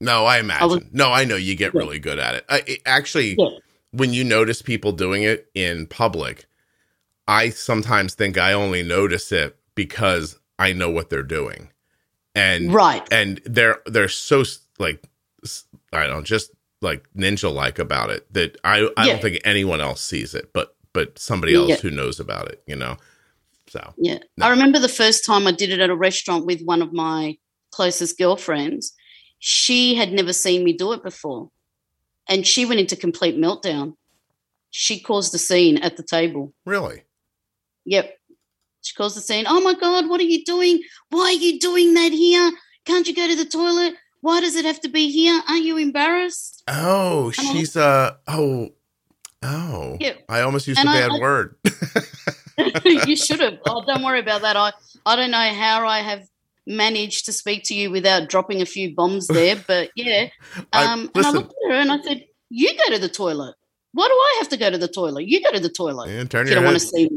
No, I imagine. was- no, I know you get Yeah. really good at it. I, it actually, Yeah. when you notice people doing it in public, I sometimes think I only notice it because I know what they're doing. And right. and they're they're so like I don't know, just like ninja like about it that I I Yeah. don't think anyone else sees it, but but somebody else Yeah. who knows about it, you know. So Yeah. No. I remember the first time I did it at a restaurant with one of my closest girlfriends. She had never seen me do it before. And she went into complete meltdown. She caused a scene at the table. really, Yep. She calls the scene. Oh my God, what are you doing? Why are you doing that here? Can't you go to the toilet? Why does it have to be here? Aren't you embarrassed? oh, I'm a- uh oh oh. Yeah. I almost used And a I- bad I- word. you should have. Oh, don't worry about that. I, I don't know how I have managed to speak to you without dropping a few bombs there, but yeah. I- Um, and I looked at her and I said, You go to the toilet. Why do I have to go to the toilet? You go to the toilet. Yeah, turn you your don't head. want to see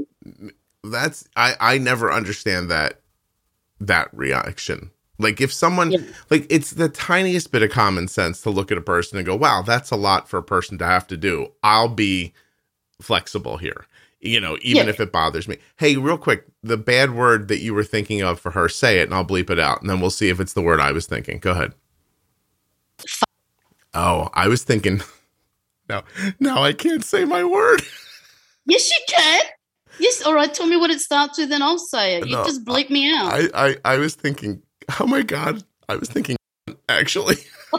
me. That's I I never understand that that reaction. Like if someone Yeah. like it's the tiniest bit of common sense to look at a person and go, "Wow, that's a lot for a person to have to do." I'll be flexible here. You know, even Yeah. if it bothers me. Hey, real quick, the bad word that you were thinking of for her, say it and I'll bleep it out and then we'll see if it's the word I was thinking. Go ahead. Oh, I was thinking No. Now I can't say my word. Yes, you can. Yes, all right. Tell me what it starts with, and I'll say it. You No, just bleep me out. I, I I was thinking, oh my god, I was thinking actually.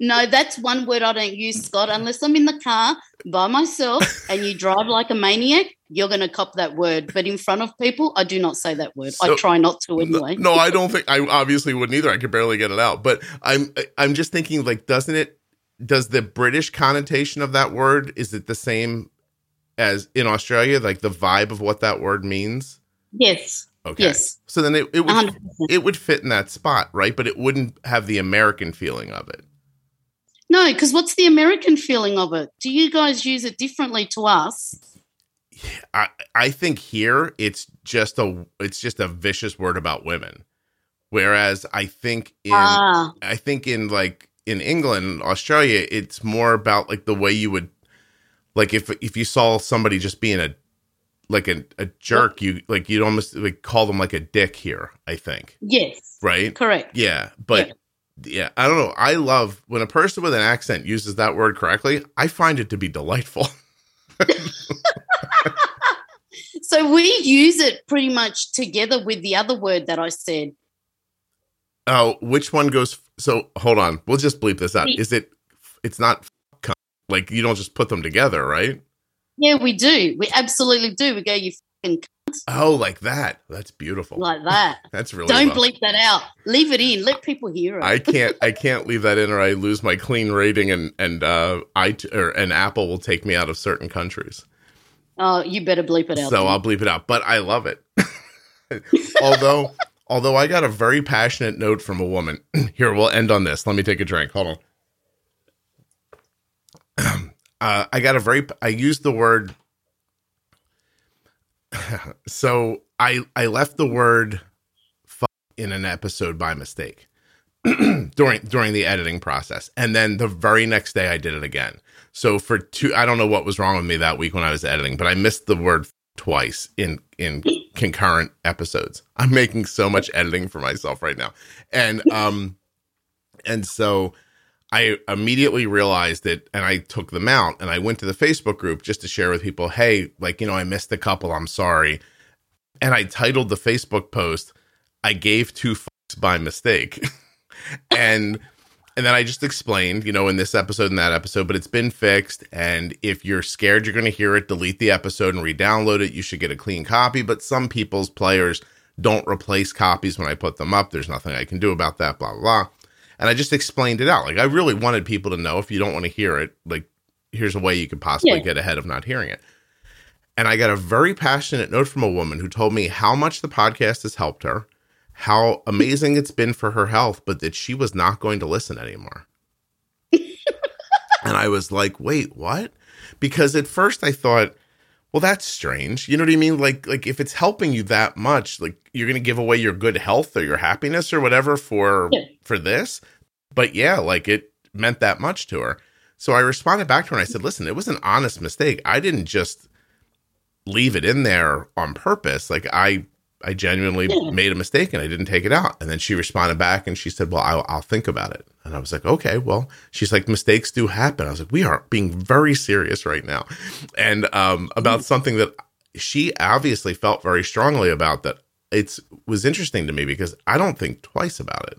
no, that's one word I don't use, Scott. Unless I'm in the car by myself and you drive like a maniac, you're going to cop that word. But in front of people, I do not say that word. So- I try not to anyway. No, I don't think I obviously wouldn't either. I could barely get it out. But I'm I'm just thinking like doesn't it does the British connotation of that word is it the same as in Australia like the vibe of what that word means? Yes. Okay. Yes. So then it, it would 100%. it would fit in that spot, right? But it wouldn't have the American feeling of it. No, because what's the American feeling of it? Do you guys use it differently to us? I I think here it's just a it's just a vicious word about women. Whereas I think in ah, I think in like in England, Australia, it's more about like the way you would like if if you saw somebody just being a like a, a jerk, you like you'd almost like call them like a dick here, I think. yes. Right? Correct. Yeah. But yeah. I don't know. I love when a person with an accent uses that word correctly, I find it to be delightful. So we use it pretty much together with the other word that I said. Oh, which one goes so hold on. We'll just bleep this out. Is it it's not. Like you don't just put them together, right? Yeah, we do. We absolutely do. We go, you fucking c- Oh, like that. That's beautiful. like that. That's really Don't well. bleep that out. Leave it in. Let people hear it. I can't I can't leave that in or I lose my clean rating and and uh I or and Apple will take me out of certain countries. oh, you better bleep it out. So then. I'll bleep it out, but I love it. although although I got a very passionate note from a woman. Here, we'll end on this. Let me take a drink. Hold on. Uh, I got a very I used the word so I I left the word in an episode by mistake during during the editing process. And then the very next day I did it again. So for two I don't know what was wrong with me that week when I was editing, but I missed the word twice in in concurrent episodes. I'm making so much editing for myself right now. And um and so I immediately realized it and I took them out and I went to the Facebook group just to share with people, hey, like, you know, I missed a couple, I'm sorry. And I titled the Facebook post, I gave two fucks by mistake. and and then I just explained, you know, in this episode and that episode, but it's been fixed. And if you're scared you're going to hear it, delete the episode and re-download it. You should get a clean copy. But some people's players don't replace copies when I put them up. There's nothing I can do about that. Blah blah. blah. And I just explained it out. Like I really wanted people to know if you don't want to hear it, like here's a way you could possibly Yeah. get ahead of not hearing it. And I got a very passionate note from a woman who told me how much the podcast has helped her, how amazing it's been for her health, but that she was not going to listen anymore. and I was like, wait, what? Because at first I thought, well, that's strange. You know what I mean? Like, like if it's helping you that much, like you're going to give away your good health or your happiness or whatever for Yeah. for this. But yeah, like it meant that much to her. So I responded back to her and I said, listen, it was an honest mistake. I didn't just leave it in there on purpose. Like I I genuinely Yeah. made a mistake and I didn't take it out. And then she responded back and she said, "Well, I'll, I'll think about it." And I was like, "Okay." Well, she's like, "Mistakes do happen." I was like, "We are being very serious right now," and um, about something that she obviously felt very strongly about. That it's was interesting to me because I don't think twice about it.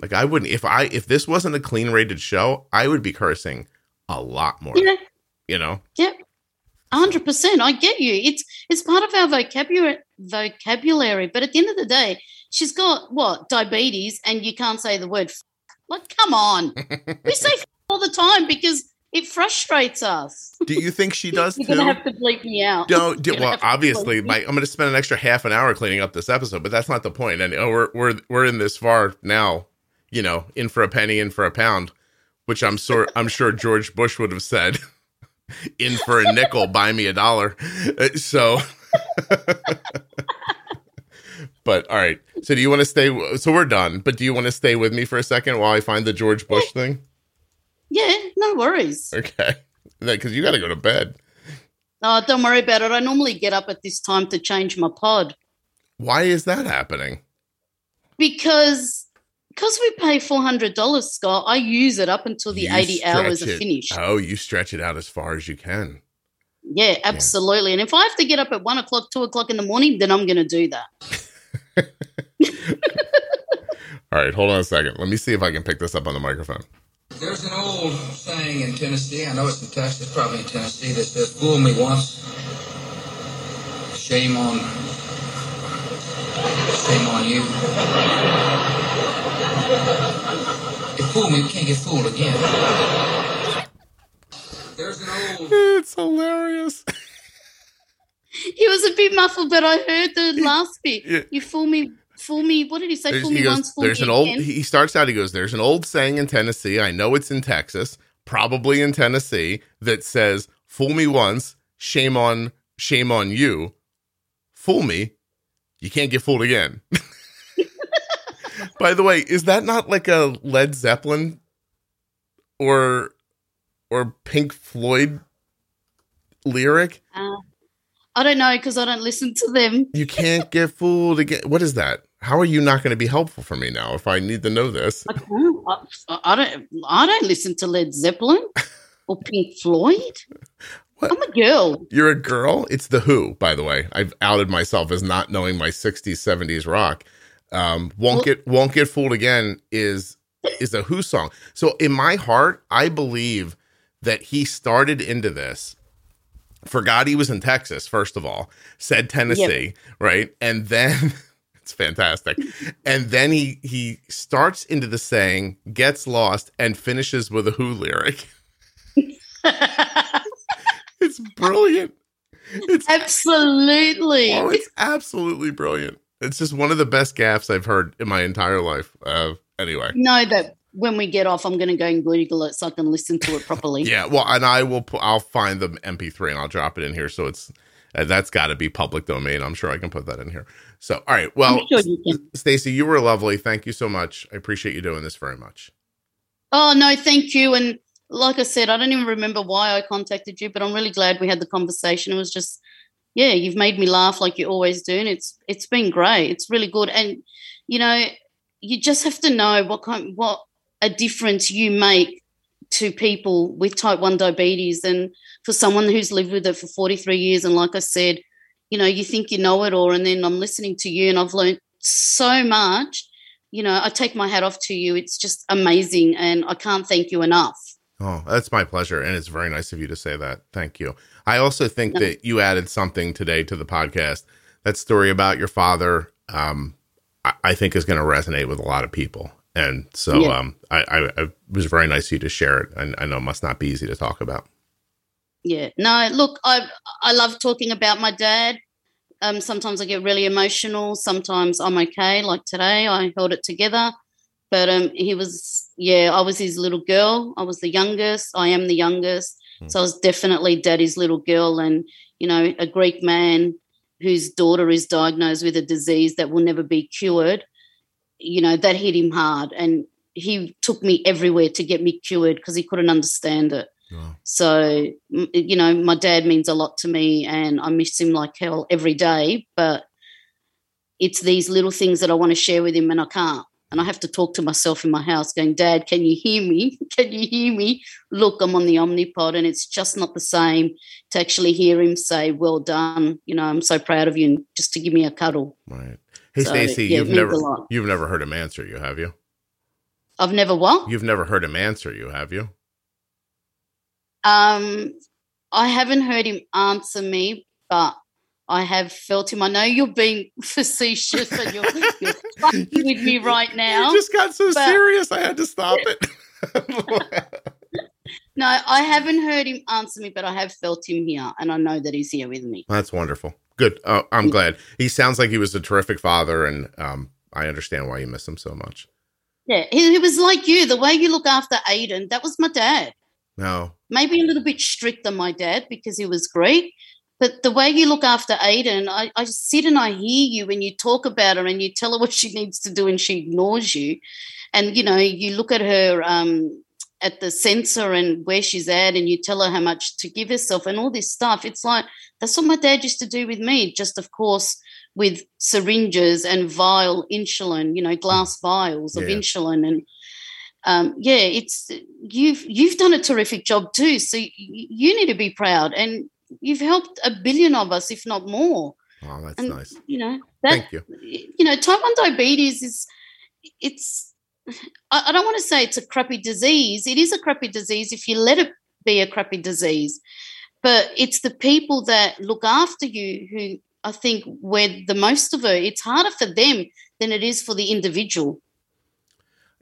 Like I wouldn't if I if this wasn't a clean rated show, I would be cursing a lot more. Yeah. You know, yep, hundred percent. I get you. It's it's part of our vocabulary vocabulary. But at the end of the day, she's got what diabetes, and you can't say the word. F- like, come on, we say f- all the time because it frustrates us. do you think she does You're too? gonna have to bleep me out. No, do, well, obviously, I'm going to spend an extra half an hour cleaning up this episode, but that's not the point. And oh, we're we're we're in this far now, you know, in for a penny, in for a pound, which I'm sure I'm sure George Bush would have said, in for a nickel, buy me a dollar. Uh, So, but all right. So, do you want to stay? So we're done. But do you want to stay with me for a second while I find the George Bush thing? Yeah, no worries. Okay, because you got to go to bed. Oh, don't worry about it. I normally get up at this time to change my pod Why is that happening? because because we pay four hundred dollars, Scott. I use it up until the You eighty hours stretch are finished. Oh, you stretch it out as far as you can. Yeah, absolutely. And if I have to get up at one o'clock, two o'clock in the morning, then I'm going to do that. All right, hold on a second. Let me see if I can pick this up on the microphone. There's an old saying in Tennessee, I know it's in Texas, probably in Tennessee, that says, fool me once, shame on, shame on you. If fool me, you can't get fooled again. There's an old It's hilarious. He was a bit muffled, but I heard the last bit. Yeah. You fool me, fool me. What did he say? There's, fool he me goes, once, fool there's me an old. again. He starts out. He goes, "There's an old saying in Tennessee. I know it's in Texas, probably in Tennessee, that says, "Fool me once, shame on, shame on you. Fool me, you can't get fooled again." By the way, is that not like a Led Zeppelin or or Pink Floyd lyric? Uh, I don't know because I don't listen to them. You can't get fooled again. What is that? How are you not going to be helpful for me now if I need to know this? I. I, I don't. I don't listen to Led Zeppelin or Pink Floyd. What? I'm a girl. You're a girl? It's The Who, by the way. I've outed myself as not knowing my 60s, 70s rock. Um, won't Well- get won't get fooled again is is a Who song. So in my heart, I believe that he started into this. Forgot he was in Texas, first of all, said Tennessee, right? And then it's fantastic. And then he he starts into the saying, gets lost, and finishes with a Who lyric. It's brilliant. It's Absolutely. Oh, it's absolutely brilliant. It's just one of the best gaffs I've heard in my entire life. Uh, anyway, No, that when we get off, I'm going to go and Google it so I can listen to it properly. yeah. Well, and I will. Pu- I'll find the MP3 and I'll drop it in here. So it's uh, that's got to be public domain. I'm sure I can put that in here. So all right. Well, sure you. Stacey, you were lovely. Thank you so much. I appreciate you doing this very much. Oh no, thank you. And like I said, I don't even remember why I contacted you, but I'm really glad we had the conversation. It was just, yeah, you've made me laugh like you always do, and it's it's been great. It's really good, and you know, you just have to know what kind, what a difference you make to people with type one diabetes, and for someone who's lived with it for 43 years, and like I said, you know, you think you know it all, and then I'm listening to you, and I've learned so much. You know, I take my hat off to you. It's just amazing, and I can't thank you enough. Oh, that's my pleasure. And it's very nice of you to say that. Thank you. I also think No. that you added something today to the podcast. That story about your father, um, I, I think is going to resonate with a lot of people. And so Yeah. um, I, I, I it was very nice of you to share it. And I know it must not be easy to talk about. Yeah. No, look, I I love talking about my dad. Um, sometimes I get really emotional. Sometimes I'm okay. Like today, I held it together. But um, he was, yeah, I was his little girl. I was the youngest. I am the youngest. Hmm. So I was definitely daddy's little girl. And, you know, a Greek man whose daughter is diagnosed with a disease that will never be cured, you know, that hit him hard. And he took me everywhere to get me cured because he couldn't understand it. Wow. So, you know, my dad means a lot to me and I miss him like hell every day. But it's these little things that I want to share with him and I can't. And I have to talk to myself in my house going, Dad, can you hear me? Can you hear me? Look, I'm on the Omnipod. And it's just not the same to actually hear him say, Well done. You know, I'm so proud of you. And just to give me a cuddle. Right. Hey, so, Stacey, yeah, you've never you've never heard him answer you, have you? I've never what? You've never heard him answer you, have you? Um, I haven't heard him answer me, but I have felt him. I know you're being facetious and you're, you're with me right now. You just got so serious, I had to stop it. no, I haven't heard him answer me, but I have felt him here, and I know that he's here with me. That's wonderful. Good. Uh, I'm glad. He sounds like he was a terrific father, and um, I understand why you miss him so much. Yeah, he, he was like you. The way you look after Arden, that was my dad. No. Maybe a little bit strict than my dad because he was Greek, but the way you look after Arden, I, I sit and I hear you when you talk about her and you tell her what she needs to do and she ignores you. And, you know, you look at her um, at the sensor and where she's at and you tell her how much to give herself and all this stuff. It's like, that's what my dad used to do with me. Just, of course, with syringes and vial insulin, you know, glass vials of yeah. insulin and um, yeah, it's you've you've done a terrific job too. So you, need to be proud, and you've helped a billion of us, if not more. Oh, that's and, nice. You know, that, thank you. You know, type one diabetes is it's. I, I don't want to say it's a crappy disease. It is a crappy disease if you let it be a crappy disease, but it's the people that look after you who I think wear the most of it. It's harder for them than it is for the individual.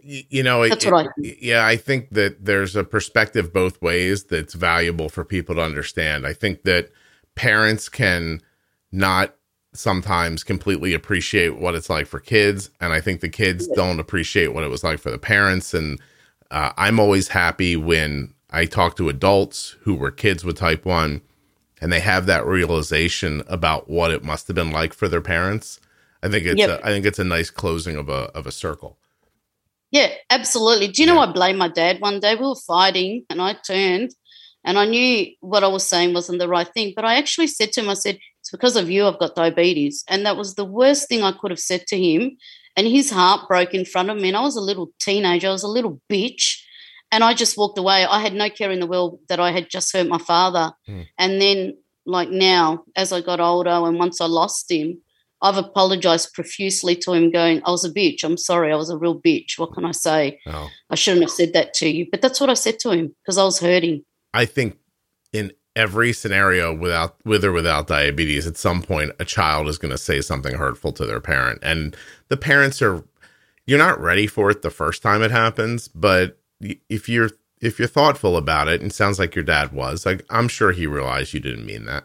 You know, that's it, what I think. yeah, I think that there's a perspective both ways that's valuable for people to understand. I think that parents can not sometimes completely appreciate what it's like for kids, and I think the kids don't appreciate what it was like for the parents. And uh, I'm always happy when I talk to adults who were kids with type one, and they have that realization about what it must have been like for their parents. I think it's yep. a, I think it's a nice closing of a of a circle. Yeah, absolutely. Do you know I blamed my dad one day? We were fighting and I turned and I knew what I was saying wasn't the right thing. But I actually said to him, I said, It's because of you I've got diabetes. And that was the worst thing I could have said to him. And his heart broke in front of me. And I was a little teenager, I was a little bitch. And I just walked away. I had no care in the world that I had just hurt my father. Mm. And then, like now, as I got older and once I lost him, I've apologized profusely to him, going, I was a bitch. I'm sorry. I was a real bitch. What can I say? Oh. I shouldn't have said that to you. But that's what I said to him because I was hurting. I think in every scenario without with or without diabetes at some point a child is going to say something hurtful to their parent and the parents are you're not ready for it the first time it happens but if you're if you're thoughtful about it and sounds like your dad was like i'm sure he realized you didn't mean that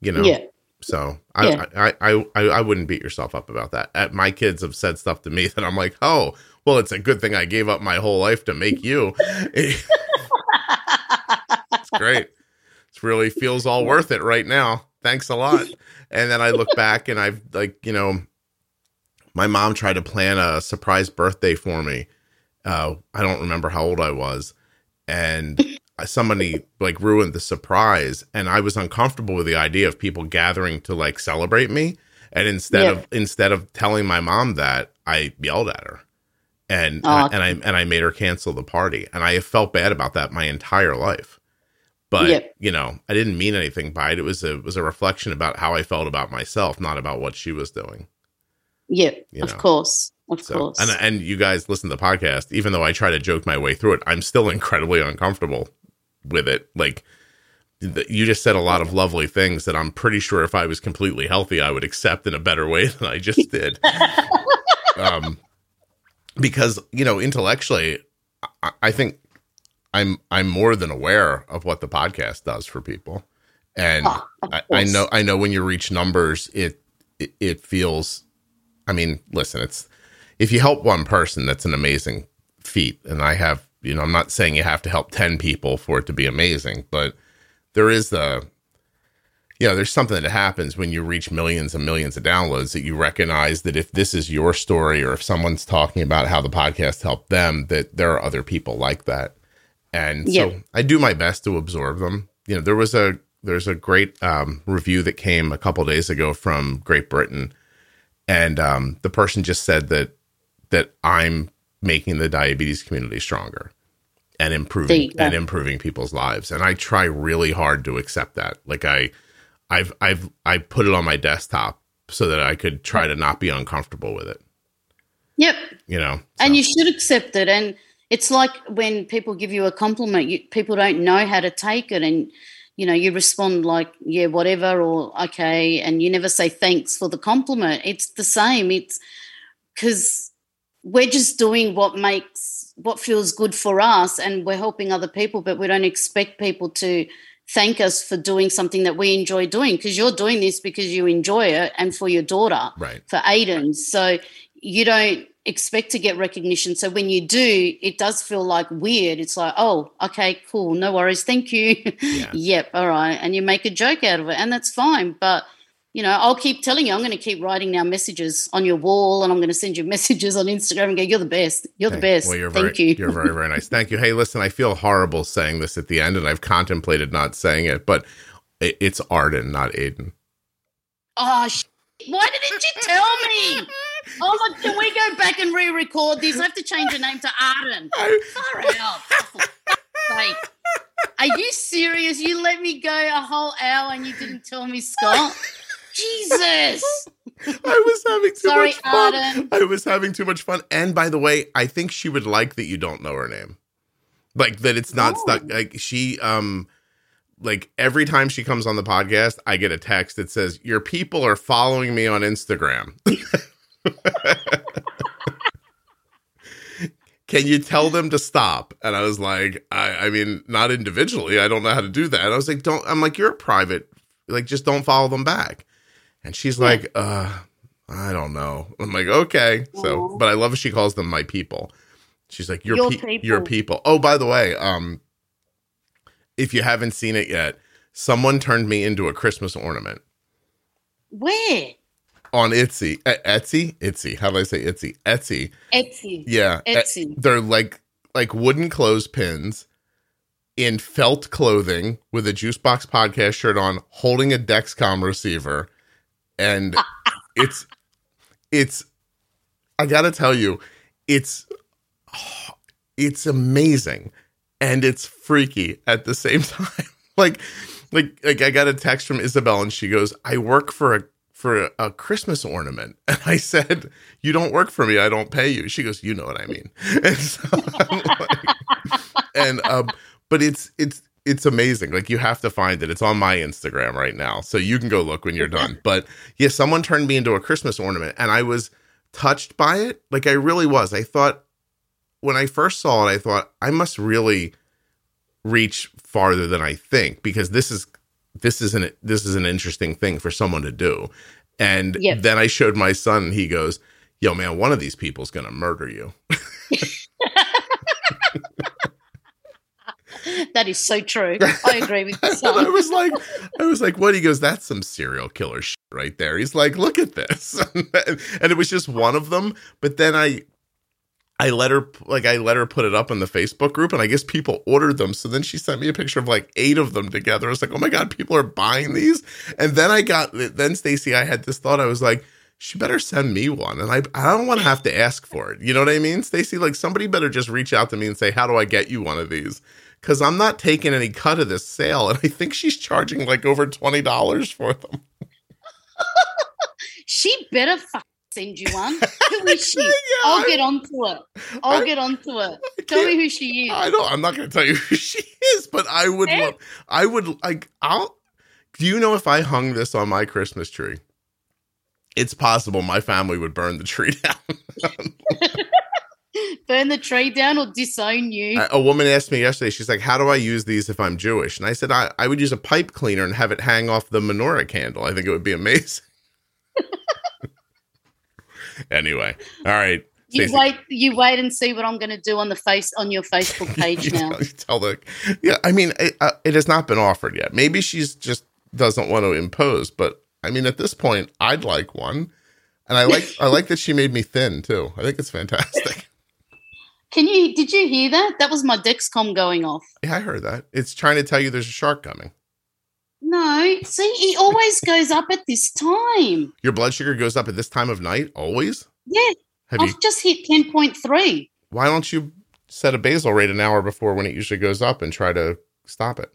you know yeah so yeah. I, I, I, I wouldn't beat yourself up about that. Uh, my kids have said stuff to me that I'm like, oh, well, it's a good thing I gave up my whole life to make you. it's great. It really feels all worth it right now. Thanks a lot. And then I look back and I've like, you know, my mom tried to plan a surprise birthday for me. Uh, I don't remember how old I was. And somebody like ruined the surprise and i was uncomfortable with the idea of people gathering to like celebrate me and instead yeah. of instead of telling my mom that i yelled at her and and, I, and, I, and i made her cancel the party and i felt bad about that my entire life but yeah. you know i didn't mean anything by it it was a it was a reflection about how i felt about myself not about what she was doing yeah you of know? course of so, course. And and you guys listen to the podcast. Even though I try to joke my way through it, I'm still incredibly uncomfortable with it. Like you just said a lot of lovely things that I'm pretty sure if I was completely healthy, I would accept in a better way than I just did. um, because you know, intellectually, I, I, think I'm I'm more than aware of what the podcast does for people, and oh, I, I, know I know when you reach numbers, it, it it feels. I mean, listen, it's if you help one person, that's an amazing feat, and I have you know, I'm not saying you have to help 10 people for it to be amazing, but there is the, you know, there's something that happens when you reach millions and millions of downloads that you recognize that if this is your story or if someone's talking about how the podcast helped them, that there are other people like that. And so I do my best to absorb them. You know, there was a there's a great um, review that came a couple days ago from Great Britain, and um, the person just said that that I'm making the diabetes community stronger and improving and improving people's lives, and I try really hard to accept that. Like I, I've I've I put it on my desktop so that I could try to not be uncomfortable with it. Yep. You know, And you should accept it. And it's like when people give you a compliment, you, people don't know how to take it. And, you know, you respond like, yeah, whatever, or okay. And you never say thanks for the compliment. It's the same. It's because we're just doing what makes, what feels good for us and we're helping other people, but we don't expect people to thank us for doing something that we enjoy doing because you're doing this because you enjoy it and for your daughter right. for Aiden. So you don't expect to get recognition. So when you do, it does feel like weird. It's like, oh, okay, cool, no worries, thank you. Yeah. yep, all right. And you make a joke out of it, and that's fine. But you know, I'll keep telling you, I'm going to keep writing now messages on your wall, and I'm going to send you messages on Instagram and go, "You're the best. You're the best. Well, you're Thank very, you." You're very, very nice. Thank you. Hey, listen, I feel horrible saying this at the end, and I've contemplated not saying it, but it's Arden, not Aiden. oh, sh- why didn't you tell me? Oh my! Can we go back and re-record this? I have to change your name to Arden. I, Far out. Sake. Are you serious? You let me go a whole hour and you didn't tell me, Scott? Jesus. I was having too Sorry, much fun. Arden. I was having too much fun. And by the way, I think she would like that you don't know her name. Like that it's not Oh. stuck. Like she, um, like every time she comes on the podcast, I get a text that says, Your people are following me on Instagram. Can you tell them to stop? And I was like, I, I mean, not individually. I don't know how to do that. I was like, don't, I'm like, you're a private, like, just don't follow them back. And she's Yeah. like, uh, I don't know. I'm like, okay. So, but I love she calls them my people. She's like, your, Your pe- your people. people. Oh, by the way, um, if you haven't seen it yet, someone turned me into a Christmas ornament Where? On Etsy. Etsy? Etsy. How do I say Etsy? Etsy. Etsy. Yeah. Etsy. they're like like wooden clothespins in felt clothing with a Juicebox podcast shirt on, holding a Dexcom receiver, and it's it's I gotta tell you, it's it's amazing and it's freaky at the same time. like like like I got a text from Isabel and she goes, I work for a for a, Christmas ornament. And I said, You don't work for me, I don't pay you. She goes, You know what I mean. And so like, and um, but it's it's it's amazing. Like you have to find it. It's on my Instagram right now. So you can go look when you're done. But yeah, someone turned me into a Christmas ornament and I was touched by it. Like I really was. I thought when I first saw it, I thought I must really reach farther than I think because this is this is an this is an interesting thing for someone to do. And then I showed my son and he goes, "Yo man, one of these people's going to murder you." That is so true. I agree with you. I was like, I was like, what? He goes, that's some serial killer shit right there. He's like, look at this, and it was just one of them. But then I, I let her like I let her put it up in the Facebook group, and I guess people ordered them. So then she sent me a picture of like eight of them together. I was like, oh my god, people are buying these. And then I got then Stacey, I had this thought. I was like. She better send me one, and I I don't want to have to ask for it. You know what I mean, Stacey? Like somebody better just reach out to me and say, "How do I get you one of these?" because I'm not taking any cut of this sale, and I think she's charging like over twenty dollars for them. She better fucking send you one. Who is she? I'll get onto it. I'll I- get onto it. Tell me who she is. I don't. I'm not going to tell you who she is, but I would. Eh? Love, I would like. I'll. Do you know if I hung this on my Christmas tree? It's possible my family would burn the tree down. Burn the tree down or disown you. A- a woman asked me yesterday. She's like, "How do I use these if I'm Jewish?" And I said, "I, I would use a pipe cleaner and have it hang off the menorah candle. I think it would be amazing." Anyway, all right. you Stacey. wait. You wait and see what I'm going to do on the face on your Facebook page now. tell- tell the yeah i mean it, uh, it has not been offered yet maybe she's just doesn't want to impose but i mean at this point i'd like one and i like i like that she made me thin too i think it's fantastic Can you? Did you hear that? That was my Dexcom going off. Yeah, I heard that. It's trying to tell you there's a shark coming. No, see, it always goes up at this time. Your blood sugar goes up at this time of night, always? Yeah, Have I've you just hit ten point three. why don't you set a basal rate an hour before when it usually goes up and try to stop it?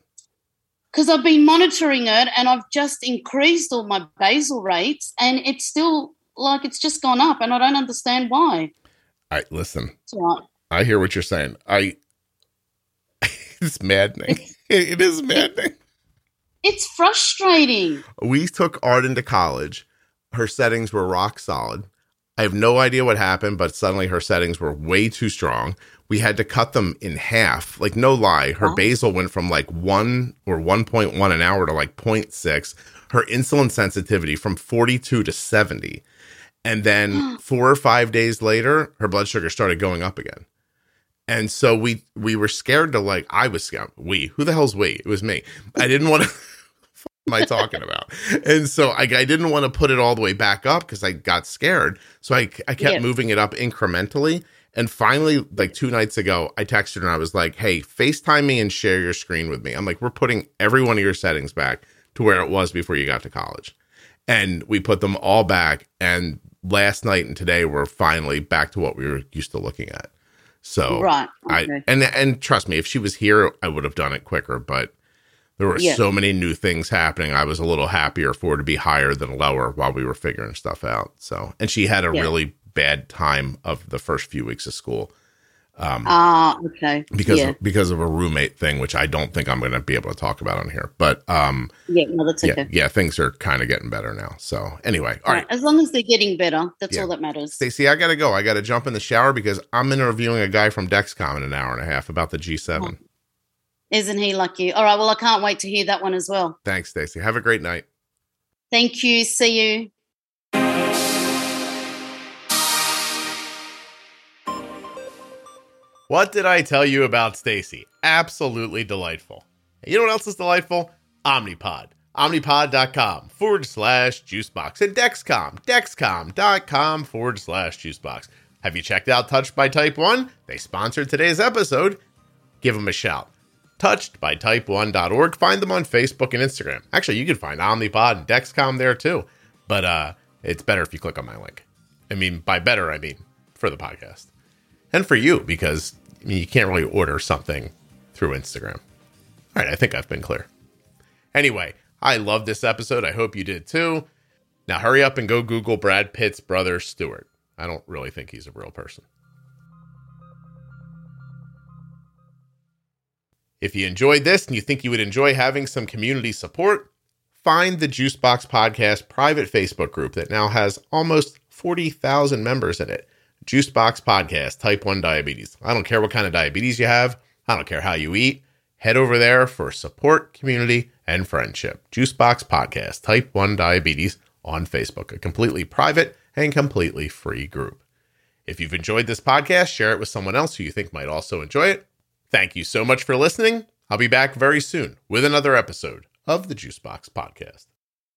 because I've been monitoring it and I've just increased all my basal rates and it's still like it's just gone up and I don't understand why. I listen. I hear what you're saying. I it's maddening. It is maddening. It's frustrating. We took Arden to college. Her settings were rock solid. I have no idea what happened, but suddenly her settings were way too strong. We had to cut them in half. Like, no lie, her Oh. basal went from like one or 1.1 an hour to like 0.6. Her insulin sensitivity from 42 to 70. And then four or five days later, her blood sugar started going up again. And so we we were scared to like I was scared. We who the hell's we? It was me. I didn't want to. am I talking about? And so I, I didn't want to put it all the way back up because I got scared. So I I kept Yeah. moving it up incrementally. And finally, like two nights ago, I texted her and I was like, "Hey, Facetime me and share your screen with me." I'm like, "We're putting every one of your settings back to where it was before you got to college." And we put them all back. And last night and today, we're finally back to what we were used to looking at. So right. I and and trust me, if she was here, I would have done it quicker. But there were Yeah. so many new things happening. I was a little happier for it to be higher than lower while we were figuring stuff out. So, and she had a Yeah. really bad time of the first few weeks of school um, Ah, okay. because yeah, of, because of a roommate thing, which I don't think I'm going to be able to talk about on here. But um, yeah, no, that's yeah, okay. yeah, things are kind of getting better now. So anyway, all right. As long as they're getting better, that's Yeah. all that matters. Stacey, I gotta go. I gotta jump in the shower because I'm interviewing a guy from Dexcom in an hour and a half about the G7. Isn't he lucky? All right. Well, I can't wait to hear that one as well. Thanks, Stacey. Have a great night. Thank you. See you. What did I tell you about Stacey? Absolutely delightful. And you know what else is delightful? Omnipod. Omnipod.com forward slash juicebox. And Dexcom. Dexcom.com forward slash juicebox. Have you checked out Touched by Type 1? They sponsored today's episode. Give them a shout. Touched by Type1.org. Find them on Facebook and Instagram. Actually, you can find Omnipod and Dexcom there too. But uh, it's better if you click on my link. I mean, by better, I mean for the podcast and for you because I mean, you can't really order something through Instagram. All right, I think I've been clear. Anyway, I love this episode. I hope you did too. Now hurry up and go Google Brad Pitt's brother Stewart. I don't really think he's a real person. If you enjoyed this and you think you would enjoy having some community support, find the Juicebox Podcast private Facebook group that now has almost 40,000 members in it. Juicebox Podcast, Type 1 Diabetes. I don't care what kind of diabetes you have, I don't care how you eat. Head over there for support, community, and friendship. Juicebox Podcast, Type 1 Diabetes on Facebook, a completely private and completely free group. If you've enjoyed this podcast, share it with someone else who you think might also enjoy it. Thank you so much for listening. I'll be back very soon with another episode of the Juicebox Podcast.